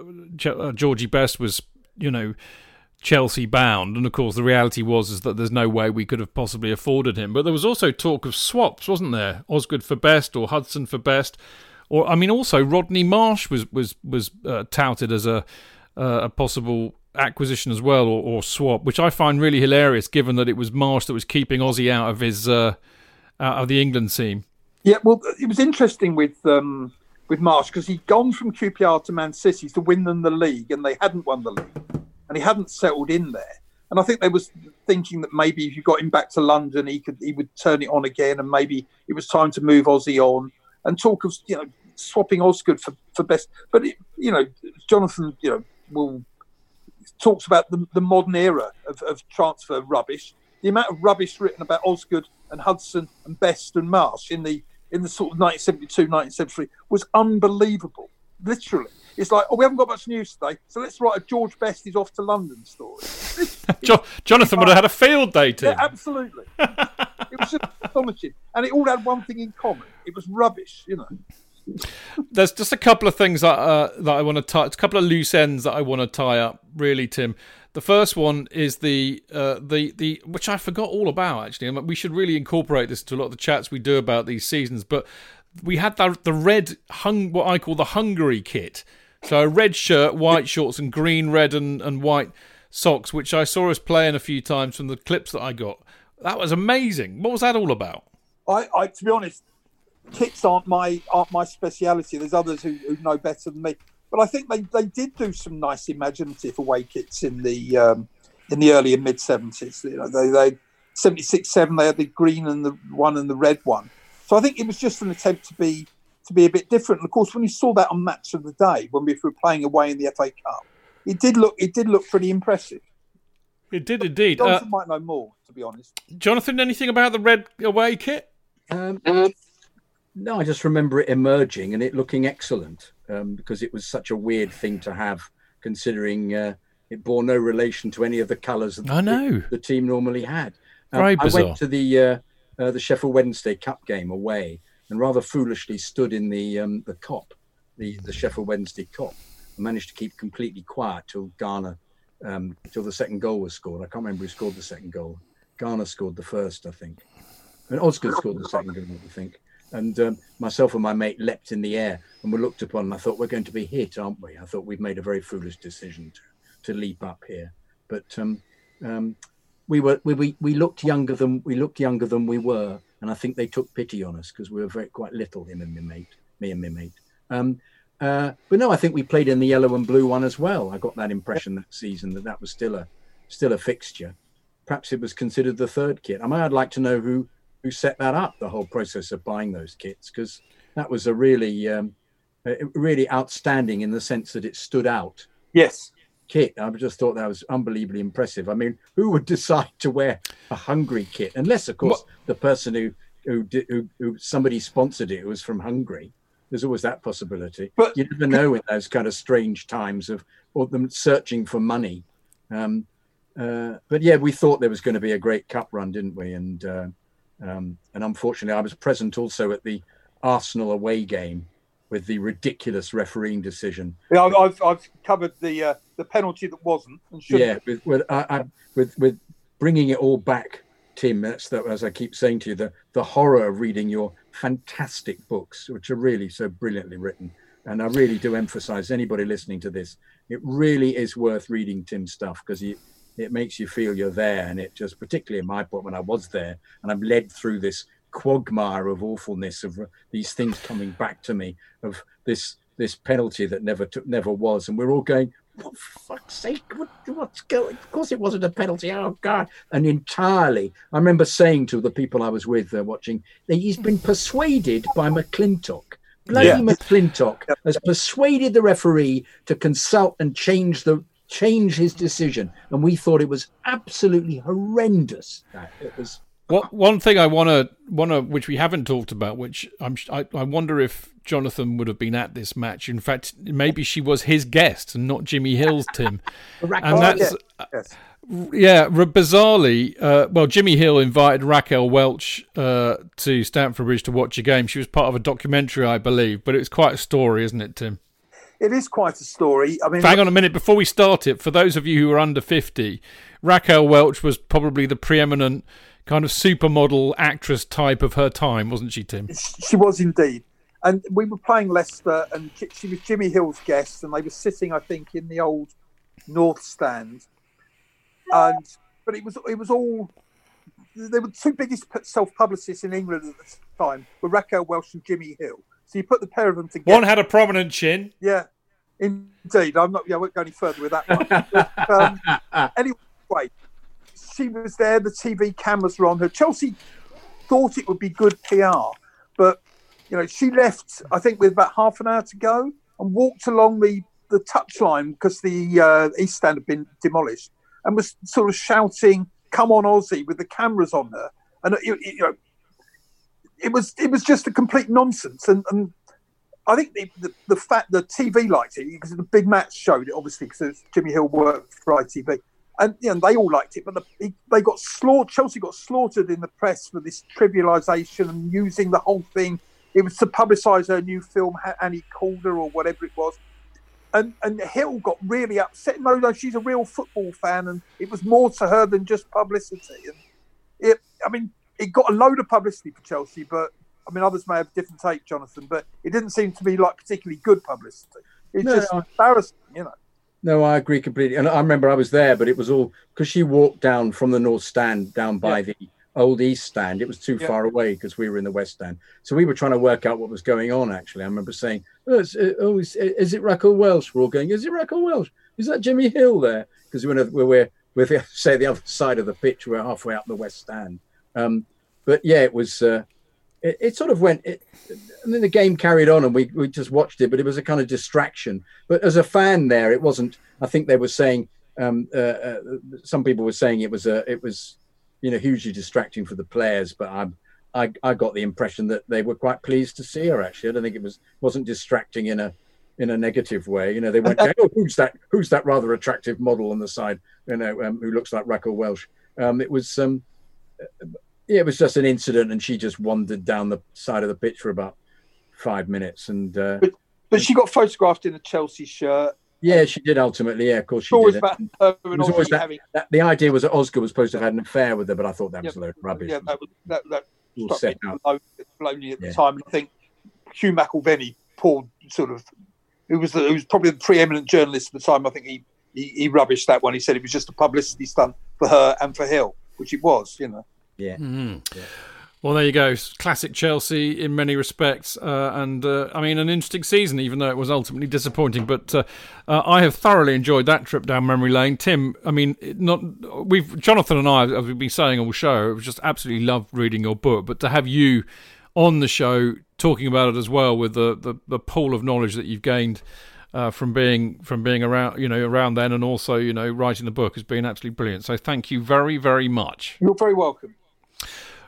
uh, Georgie Best was, you know, Chelsea bound, and of course, the reality was is that there's no way we could have possibly afforded him. But there was also talk of swaps, wasn't there? Osgood for Best or Hudson for Best, or I mean, also Rodney Marsh was was was uh, touted as a uh, a possible acquisition as well, or, or, swap, which I find really hilarious, given that it was Marsh that was keeping Ossie out of his uh, out of the England team. Yeah, well, it was interesting with um, with Marsh because he'd gone from QPR to Man City to win them the league, and they hadn't won the league, and he hadn't settled in there. And I think they was thinking that maybe if you got him back to London, he could he would turn it on again, and maybe it was time to move Ossie on. And talk of you know swapping Osgood for, for best, but it, you know Jonathan you know will talks about the, the modern era of, of, transfer rubbish. The amount of rubbish written about Osgood and Hudson and Best and Marsh in the in the sort of 1972, 1973 was unbelievable. Literally, it's like, oh, we haven't got much news today, so let's write a George Best is off to London story. jo- Jonathan would have had a field day too. Yeah, absolutely. it was just astonishing, and it all had one thing in common: it was rubbish. You know. There's just a couple of things that uh, that I want to tie. A couple of loose ends that I want to tie up. Really, Tim. The first one is the uh, the the which I forgot all about actually. we should really incorporate this to a lot of the chats we do about these seasons. But we had the the red hung what I call the Hungary kit. So a red shirt, white shorts, and green, red, and, and white socks, which I saw us playing a few times from the clips that I got. That was amazing. What was that all about? I, I to be honest, kits aren't my aren't my speciality. There's others who, who know better than me. But I think they, they did do some nice imaginative away kits in the um, in the early and mid seventies. You know, they they seventy six seven they had the green and the one and the red one. So I think it was just an attempt to be to be a bit different. And of course, when you saw that on Match of the Day when we were playing away in the FA Cup, it did look it did look pretty impressive. It did indeed. Jonathan uh, might know more, to be honest. Jonathan, anything about the red away kit? Um, no, I just remember it emerging and it looking excellent um, because it was such a weird thing to have, considering uh, it bore no relation to any of the colours that I know. The, the team normally had. Um, Very bizarre. I went to the uh, uh, the Sheffield Wednesday Cup game away and rather foolishly stood in the um, the Kop, the the Sheffield Wednesday Kop, managed to keep completely quiet till Garner, um, till the second goal was scored. I can't remember who scored the second goal. Garner scored the first, I think. And Osgood scored the second goal, I think. And um, myself and my mate leapt in the air and were looked upon. And I thought, we're going to be hit, aren't we? I thought we've made a very foolish decision to, to leap up here. But um, um, we were we, we, we looked younger than we looked younger than we were, and I think they took pity on us because we were very quite little, him and my mate. me and my mate. Um, uh, but no, I think we played in the yellow and blue one as well. I got that impression that season that that was still a still a fixture. Perhaps it was considered the third kit. I mean, I'd like to know who who set that up, the whole process of buying those kits, because that was a really um, really outstanding in the sense that it stood out Yes. kit. I just thought that was unbelievably impressive. I mean, who would decide to wear a Hungary kit unless, of course, the person who who, did, who who somebody sponsored it was from Hungary. There's always that possibility. But- you never know in those kind of strange times of or them searching for money. Um, uh, but yeah, we thought there was going to be a great cup run, didn't we? And uh, um, and unfortunately, I was present also at the Arsenal away game with the ridiculous refereeing decision. Yeah, I've, I've, covered the uh, the penalty that wasn't yeah with with, I, I, with with bringing it all back tim that's that as i keep saying to you the the horror of reading your fantastic books which are really so brilliantly written. And i really do emphasize anybody listening to this it really is worth reading tim's stuff because it it makes you feel you're there. And it just particularly in my book when i was there and i'm led through this quagmire of awfulness of these things coming back to me of this this penalty that never took never was. And we're all going what fuck's sake? What, what's going of course it wasn't a penalty. Oh god. And entirely. I remember saying to the people i was with uh, watching that he's been persuaded by mclintock. Bloody Yeah. mclintock has persuaded the referee to consult and change the change his decision and we thought it was absolutely horrendous that it was What one thing I want to want to which we haven't talked about, which I'm I, I wonder if Jonathan would have been at this match. In fact, maybe she was his guest and not Jimmy Hill's Tim. And that's yes. yeah, bizarrely, uh, well, Jimmy Hill invited Raquel Welch uh, to Stamford Bridge to watch a game. She was part of a documentary, I believe, but it's quite a story, isn't it, Tim? It is quite a story. I mean, Hang on a minute before we start it. For those of you who are under fifty, Raquel Welch was probably the preeminent kind of supermodel actress type of her time, wasn't she, Tim? she was indeed. And we were playing Leicester, and she was Jimmy Hill's guest, and they were sitting, I think, in the old North Stand. And but it was it was all. They were two biggest self publicists in England at the time were Raquel Welch and Jimmy Hill. So you put the pair of them together. One had a prominent chin. Yeah, indeed. I'm not. Yeah, I won't go any further with that one. But, um, anyway, she was there. The TV cameras were on her. Chelsea thought it would be good PR, but you know, she left. I think with about half an hour to go, and walked along the the touchline because the uh, East Stand had been demolished, and was sort of shouting, "Come on, Ossie!" with the cameras on her, and you know, it was it was just a complete nonsense, and. and I think the, the, the fact the TV liked it because the big match showed it obviously because Jimmy Hill worked for ITV, and you know, they all liked it. But the, he- they got slaughtered. Chelsea got slaughtered in the press for this trivialisation and using the whole thing. It was to publicise her new film Hannie Caulder or whatever it was, and and Hill got really upset. No, no, she's a real football fan, and it was more to her than just publicity. And it, I mean, it got a load of publicity for Chelsea, but I mean, others may have a different take, Jonathan, but it didn't seem to be like particularly good publicity. It's No, just embarrassing, you know. No, I agree completely. And I remember I was there, but it was all because she walked down from the north stand down by the old east stand. It was too Yeah. far away because we were in the west stand. So we were trying to work out what was going on. Actually, I remember saying, "Oh, it's, uh, oh is, is it Raquel Welch?" We're all going, "Is it Raquel Welch? Is that Jimmy Hill there?" Because we're we're we're, we're the, say the other side of the pitch. We're halfway up the west stand. Um, but yeah, it was. Uh, it, it sort of went. It, and then the game carried on, and we we just watched it. But it was a kind of distraction. But as a fan, there, it wasn't. I think they were saying. Um, uh, uh, some people were saying it was a. It was, you know, hugely distracting for the players. But I'm. I, I got the impression that they were quite pleased to see her. Actually, I don't think it was wasn't distracting in a in a negative way. You know, they went, "Oh, who's that? Who's that rather attractive model on the side? You know, um, who looks like Raquel Welch?" Um, it was um, it was just an incident, and she just wandered down the side of the pitch for about five minutes, and uh, But she got photographed in a Chelsea shirt. yeah, she did ultimately. Yeah, of course she always did. about It and was always that, having. that. The idea was that Oscar was supposed to have had an affair with her, but I thought that was Yeah, a load of rubbish. Yeah, that was that, that All set me up. low- lonely at the time. And I think Hugh McIlvanney, poor sort of, who was the, who was probably the preeminent journalist at the time. I think he, he he rubbished that one. He said it was just a publicity stunt for her and for Hill, which it was. You know. Yeah. Mhm. Well, there you go. Classic Chelsea in many respects, uh, and uh, I mean an interesting season, even though it was ultimately disappointing. But uh, uh, I have thoroughly enjoyed that trip down memory lane. Tim, I mean, not we've Jonathan and I, as we've been saying all show, we've just absolutely loved reading your book. But to have you on the show talking about it as well, with the the, the pool of knowledge that you've gained. Uh, from being from being around, you know, around then, and also, you know, writing the book has been absolutely brilliant. So, thank you very, very much. You're very welcome.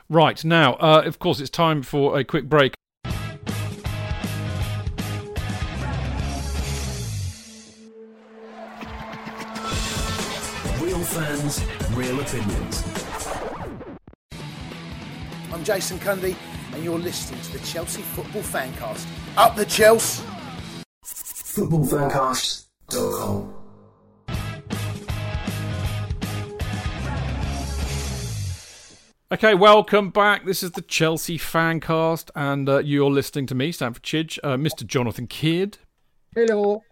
Right, now, uh, of course, it's time for a quick break. Real fans, real opinions. I'm Jason Cundy, and you're listening to the Chelsea Football Fancast. Up the Chelsea! Footballfancast.com. Okay, welcome back. This is the Chelsea Fancast, and uh, you're listening to me, Stamford Chidge, uh, Mr. Jonathan Kidd, Hello.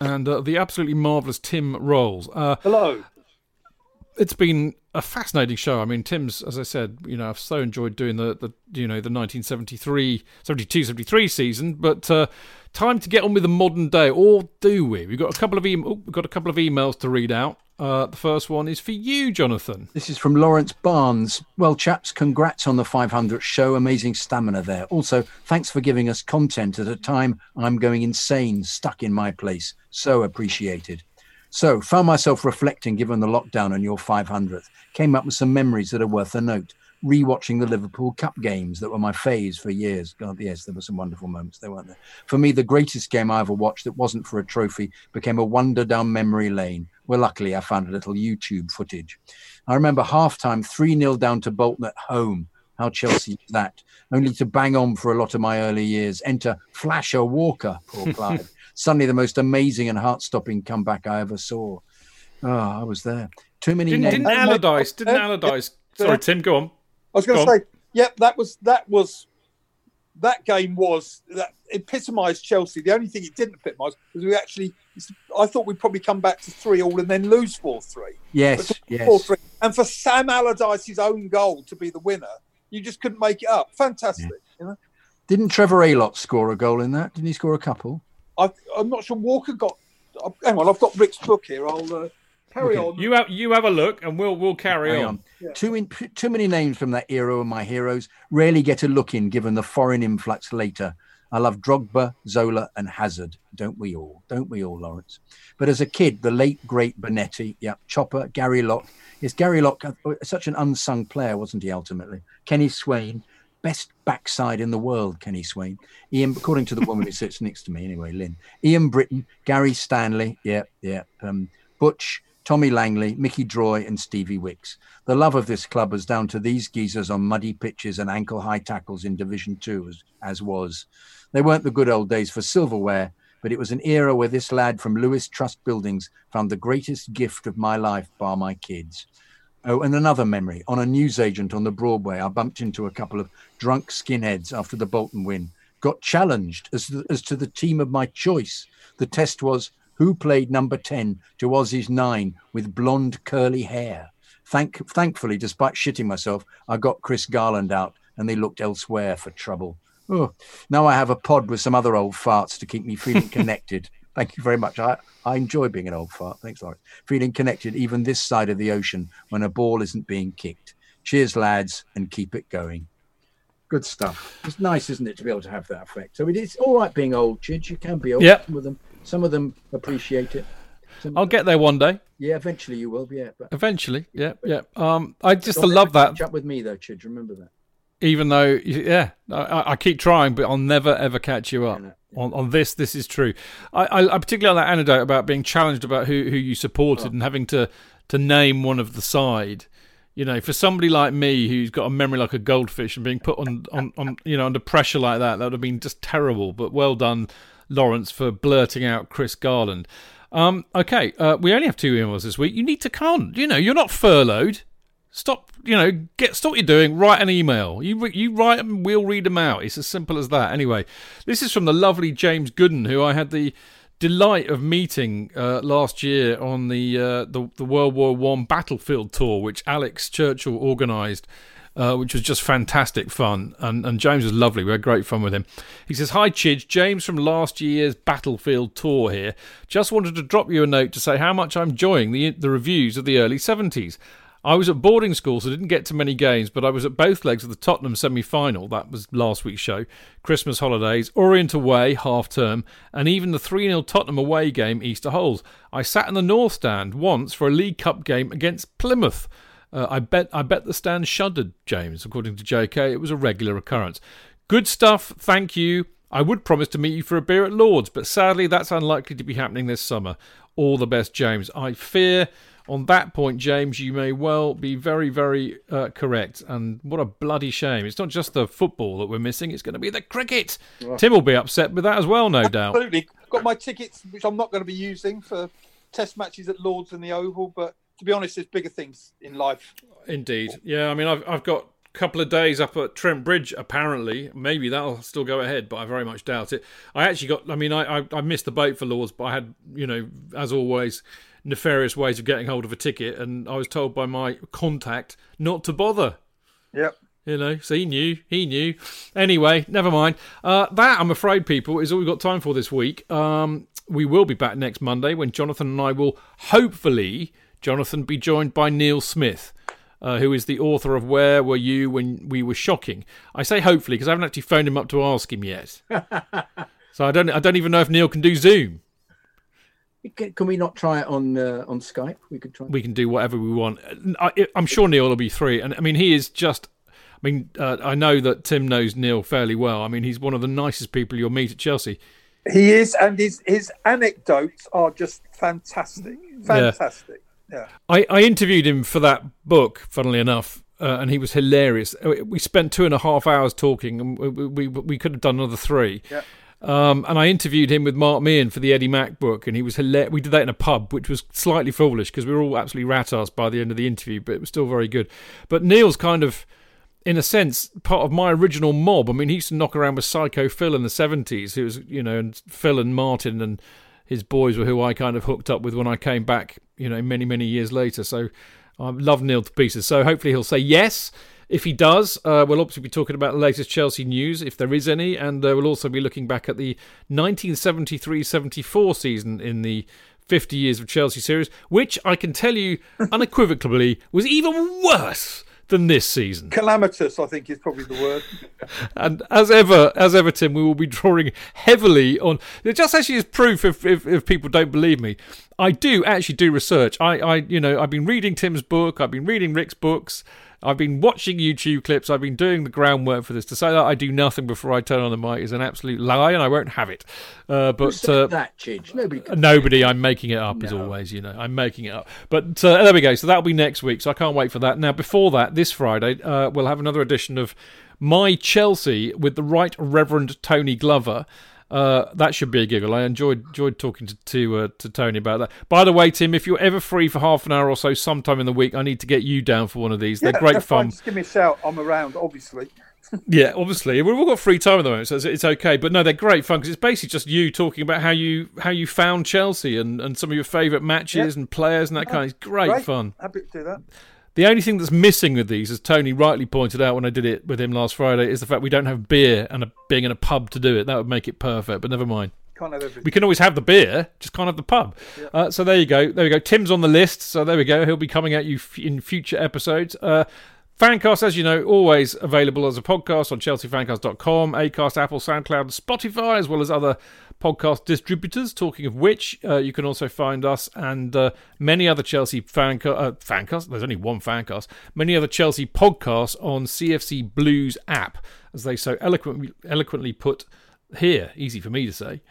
and uh, the absolutely marvellous Tim Rolls. Uh, Hello. it's been a fascinating show. I mean, Tim's, as I said, you know, I've so enjoyed doing the, the you know, the 1973, 72, 73 season, but uh, time to get on with the modern day, or do we? We've got a couple of e- oh, we've got a couple of emails to read out. Uh, the first one is for you, Jonathan. This is from Lawrence Barnes. Well, chaps, congrats on the 500th show. Amazing stamina there. Also, thanks for giving us content at a time I'm going insane, stuck in my place. So appreciated. So, found myself reflecting given the lockdown on your 500th. Came up with some memories that are worth a note. Rewatching the Liverpool Cup games that were my faves for years. God, yes, there were some wonderful moments there, weren't there? For me, the greatest game I ever watched that wasn't for a trophy became a wander down memory lane. Well, luckily, I found a little YouTube footage. I remember halftime 3 0 down to Bolton at home. How Chelsea is that? Only to bang on for a lot of my early years. Enter Flasher Walker, poor Clive. Suddenly, the most amazing and heart stopping comeback I ever saw. Oh, I was there. Too many Didn't, names. didn't Allardyce? Oh, didn't Allardyce? Sorry, Tim, go on. I was going to say, yep, that was that was that game was that epitomised Chelsea. The only thing it didn't epitomise was we actually. I thought we'd probably come back to three all and then lose four three. Yes, Four yes. three, and for Sam Allardyce's own goal to be the winner, you just couldn't make it up. Fantastic. You know, Didn't Trevor Aylott score a goal in that? Didn't he score a couple? I, I'm not sure Walker got. uh, Hang on, I've got Rick's book here. I'll uh, carry on. You have you have a look, and we'll we'll carry Hang on. on. Too, in, too many names from that era of my heroes rarely get a look in given the foreign influx later. I love Drogba, Zola, and Hazard. Don't we all? Don't we all, Lawrence? But as a kid, the late, great Bonetti, yeah, Chopper, Gary Locke. Is Gary Locke, uh, such an unsung player, wasn't he, ultimately? Kenny Swain, best backside in the world, Kenny Swain. Ian, according to the woman who sits next to me, anyway, Lynn. Ian Britton, Gary Stanley, yeah, yeah. Um, Butch, Tommy Langley, Mickey Droy, and Stevie Wicks. The love of this club was down to these geezers on muddy pitches and ankle high tackles in Division Two, as, as was. They weren't the good old days for silverware, but it was an era where this lad from Lewis Trust Buildings found the greatest gift of my life, bar my kids. Oh, and another memory. On a newsagent on the Broadway, I bumped into a couple of drunk skinheads after the Bolton win. Got challenged as, the, as to the team of my choice. The test was who played number 10 to Ossie's nine with blonde curly hair. Thank, thankfully, despite shitting myself, I got Chris Garland out and they looked elsewhere for trouble. Oh, now I have a pod with some other old farts to keep me feeling connected. Thank you very much. I, I enjoy being an old fart. Thanks, Lawrence. Feeling connected even this side of the ocean when a ball isn't being kicked. Cheers, lads, and keep it going. Good stuff. It's nice, isn't it, to be able to have that effect. So it is all right being old, Chidge. You can be old. Yep. Some of them, some of them appreciate it. Some, I'll get there one day. yeah, eventually you will. Yeah, but Eventually, yeah, yeah. Um, I just love that. catch up with me though, Chidge. Remember that. Even though yeah I, I keep trying but i'll never ever catch you up on, on this. This is true. I, I, I particularly like that anecdote about being challenged about who, who you supported and having to to name one of the side. You know for somebody like me who's got a memory like a goldfish and being put on, on, on you know under pressure like that that would have been just terrible. But well done lawrence for blurting out chris garland. Um, okay uh, we only have two emails this week. You need to con you know you're not furloughed Stop, you know, get stop what you're doing. Write an email. You you write them, we'll read them out. It's as simple as that. Anyway, this is from the lovely James Gooden, who I had the delight of meeting uh, last year on the uh, the, the World War One battlefield tour, which Alex Churchill organised uh, which was just fantastic fun. And, and James was lovely. We had great fun with him. He says, Hi, Chidge. James from last year's Battlefield tour here. Just wanted to drop you a note to say how much I'm enjoying the, the reviews of the early 70s. I was at boarding school, so didn't get to many games, but I was at both legs of the Tottenham semi final. That was last week's show. Christmas holidays, Orient away, half term, and even the 3 0 Tottenham away game, Easter Holes. I sat in the North Stand once for a League Cup game against Plymouth. Uh, I bet I bet the stand shuddered, James. According to JK, it was a regular occurrence. Good stuff, thank you. I would promise to meet you for a beer at Lord's, but sadly that's unlikely to be happening this summer. All the best, James. I fear on that point, James, you may well be very, very uh, correct. And what a bloody shame. It's not just the football that we're missing, it's going to be the cricket. Tim will be upset with that as well, no doubt. Absolutely. Got my tickets, which I'm not going to be using for test matches at Lords and the Oval. But to be honest, there's bigger things in life. Indeed. Yeah, I mean, I've, I've got a couple of days up at Trent Bridge, apparently. Maybe that'll still go ahead, but I very much doubt it. I actually got, I mean, I, I, I missed the boat for Lords, but I had, you know, as always, nefarious ways of getting hold of a ticket, and I was told by my contact not to bother. Yep. You know, so he knew, he knew. Anyway, never mind. Uh, that, I'm afraid, people, is all we've got time for this week. Um, we will be back next Monday when Jonathan and I will hopefully, Jonathan, be joined by Neil Smith. Uh, who is the author of Where Were You When We Were Shocking? I say hopefully because I haven't actually phoned him up to ask him yet. so I don't, I don't even know if Neil can do Zoom. Can, can we not try it on uh, on Skype? We could try. we can do whatever we want. I, I'm sure Neil will be three, and I mean he is just. I mean, uh, I know that Tim knows Neil fairly well. I mean, he's one of the nicest people you'll meet at Chelsea. He is, and his his anecdotes are just fantastic. Fantastic. Yeah. I, I interviewed him for that book, funnily enough, uh, and he was hilarious. Uh, We spent two and a half hours talking, and we we, we could have done another three. Yeah. Um, and I interviewed him with Mark Meehan for the Eddie Mac book, and he was hilarious. We did that in a pub, which was slightly foolish because we were all absolutely rat ass by the end of the interview, but it was still very good. But Neil's kind of, in a sense, part of my original mob. I mean, he used to knock around with Psycho Phil in the 70s. He was, you know, and Phil and Martin and his boys were who I kind of hooked up with when I came back, you know, many, many years later. So I love Neil to pieces. So hopefully he'll say yes. If he does, uh, we'll obviously be talking about the latest Chelsea news, if there is any, and uh, we'll also be looking back at the 1973 74 season in the 50 Years of Chelsea series, which I can tell you unequivocally was even worse than this season. Calamitous, I think, is probably the word. And as ever, as ever, Tim, we will be drawing heavily on. Just actually as proof, if, if if people don't believe me, I do actually do research. I, I, you know, I've been reading Tim's book. I've been reading Rick's books. I've been watching YouTube clips. I've been doing the groundwork for this. To say that I do nothing before I turn on the mic is an absolute lie, and I won't have it. Uh, but uh, that, Chidge? Nobody. Nobody, I'm making it up as always. You know, I'm making it up. But uh, there we go. So that'll be next week. So I can't wait for that. Now, before that, this Friday, uh, we'll have another edition of My Chelsea with the Right Reverend Tony Glover. Uh, that should be a giggle. I enjoyed enjoyed talking to to, uh, to Tony about that. By the way, Tim, if you're ever free for half an hour or so, sometime in the week, I need to get you down for one of these. They're great fun. Just give me a shout. I'm around, obviously. Yeah, obviously we've all got free time at the moment, so it's, it's okay. But no, they're great fun because it's basically just you talking about how you how you found Chelsea and, and some of your favourite matches and players and that kind. of It's great, Great. fun. Happy to do that. The only thing that's missing with these, as Tony rightly pointed out when I did it with him last Friday, is the fact we don't have beer and a, being in a pub to do it. That would make it perfect, but never mind. Can't have everything. We can always have the beer, just can't have the pub. Uh, so there you go. There we go. Tim's on the list, so there we go. He'll be coming at you f- in future episodes. Uh, Fancast, as you know, always available as a podcast on chelseafancast.com, Acast, Apple, SoundCloud, Spotify, as well as other podcast distributors. Talking of which, uh, you can also find us and uh, many other Chelsea fanca- uh, fancast. There's only one fancast. Many other Chelsea podcasts on CFC Blues app, as they so eloquently eloquently put here. Easy for me to say.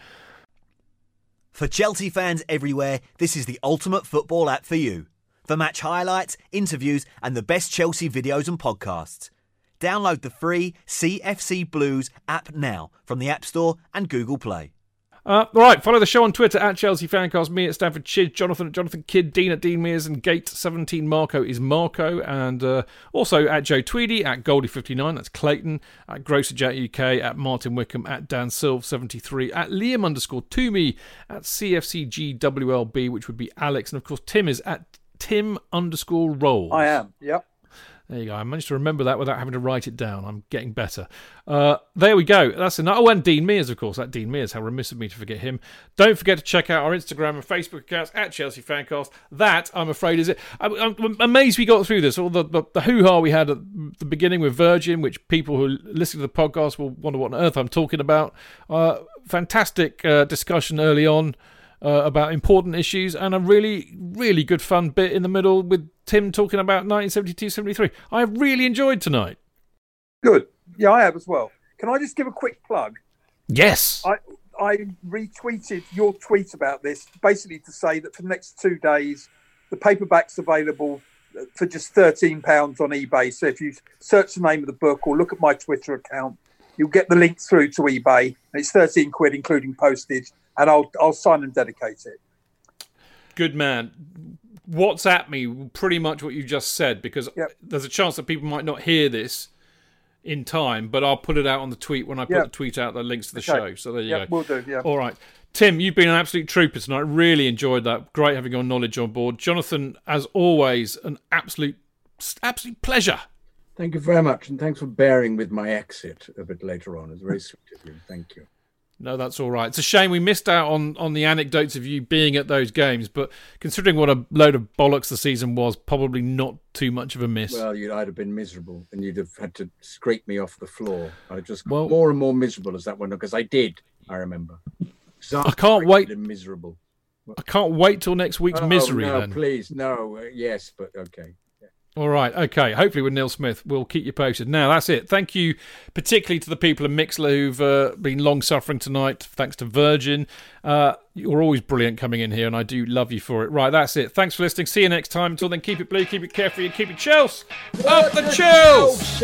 For Chelsea fans everywhere, this is the ultimate football app for you. For match highlights, interviews, and the best Chelsea videos and podcasts. Download the free CFC Blues app now from the App Store and Google Play. Uh, all right, follow the show on Twitter at Chelsea Fancast, me at Stamford Chid, Jonathan at Jonathan Kidd, Dean at Dean Mears, and Gate17 Marco is Marco, and uh, also at Joe Tweedy, at Goldie59, that's Clayton, at Grosser UK, at Martin Wickham, at Dan Silv73, at Liam underscore Toomey, at CFCGWLB, which would be Alex, and of course Tim is at Tim underscore Rolls. I am. Yep. There you go. I managed to remember that without having to write it down. I'm getting better. Uh, there we go. That's enough. Oh, and Dean Mears, of course. That Dean Mears. How remiss of me to forget him. Don't forget to check out our Instagram and Facebook accounts at Chelsea Fancast. That, I'm afraid, is it. I'm, I'm amazed we got through this. All the, the, the hoo ha we had at the beginning with Virgin, which people who listen to the podcast will wonder what on earth I'm talking about. Uh, fantastic uh, discussion early on uh, about important issues, and a really, really good fun bit in the middle with Tim talking about 1972 73. I really enjoyed tonight. Good. Yeah, I have as well. Can I just give a quick plug? Yes. I I retweeted your tweet about this, basically to say that for the next two days, the paperback's available for just thirteen pounds on eBay. So if you search the name of the book or look at my Twitter account, you'll get the link through to eBay. It's thirteen quid, including postage, and I'll I'll sign and dedicate it. Good man. WhatsApp me pretty much what you just said because Yep. there's a chance that people might not hear this in time, but I'll put it out on the tweet when I put Yeah. the tweet out the links to the Okay. show. So there you Yeah, go. we'll do. Yeah. All right. Tim, you've been an absolute trooper tonight. Really enjoyed that. Great having your knowledge on board. Jonathan, as always, an absolute absolute pleasure. Thank you very much, and thanks for bearing with my exit a bit later on. It's very sweet of you. Thank you. No, that's all right. It's a shame we missed out on, on the anecdotes of you being at those games, but considering what a load of bollocks the season was, probably not too much of a miss. Well, you'd, I'd have been miserable, and you'd have had to scrape me off the floor. I just got Well- more and more miserable as that went on because I did. I remember. I can't wait. Miserable. I can't wait till next week's Oh, misery no, then. please, no. Uh, yes, but okay. All right, okay. Hopefully, with Neil Smith, we'll keep you posted. Now, that's it. Thank you, particularly to the people in Mixlr who've uh, been long suffering tonight. Thanks to Virgin. Uh, you're always brilliant coming in here, and I do love you for it. Right, that's it. Thanks for listening. See you next time. Until then, keep it blue, keep it carefree, and keep it chills. Up the chills!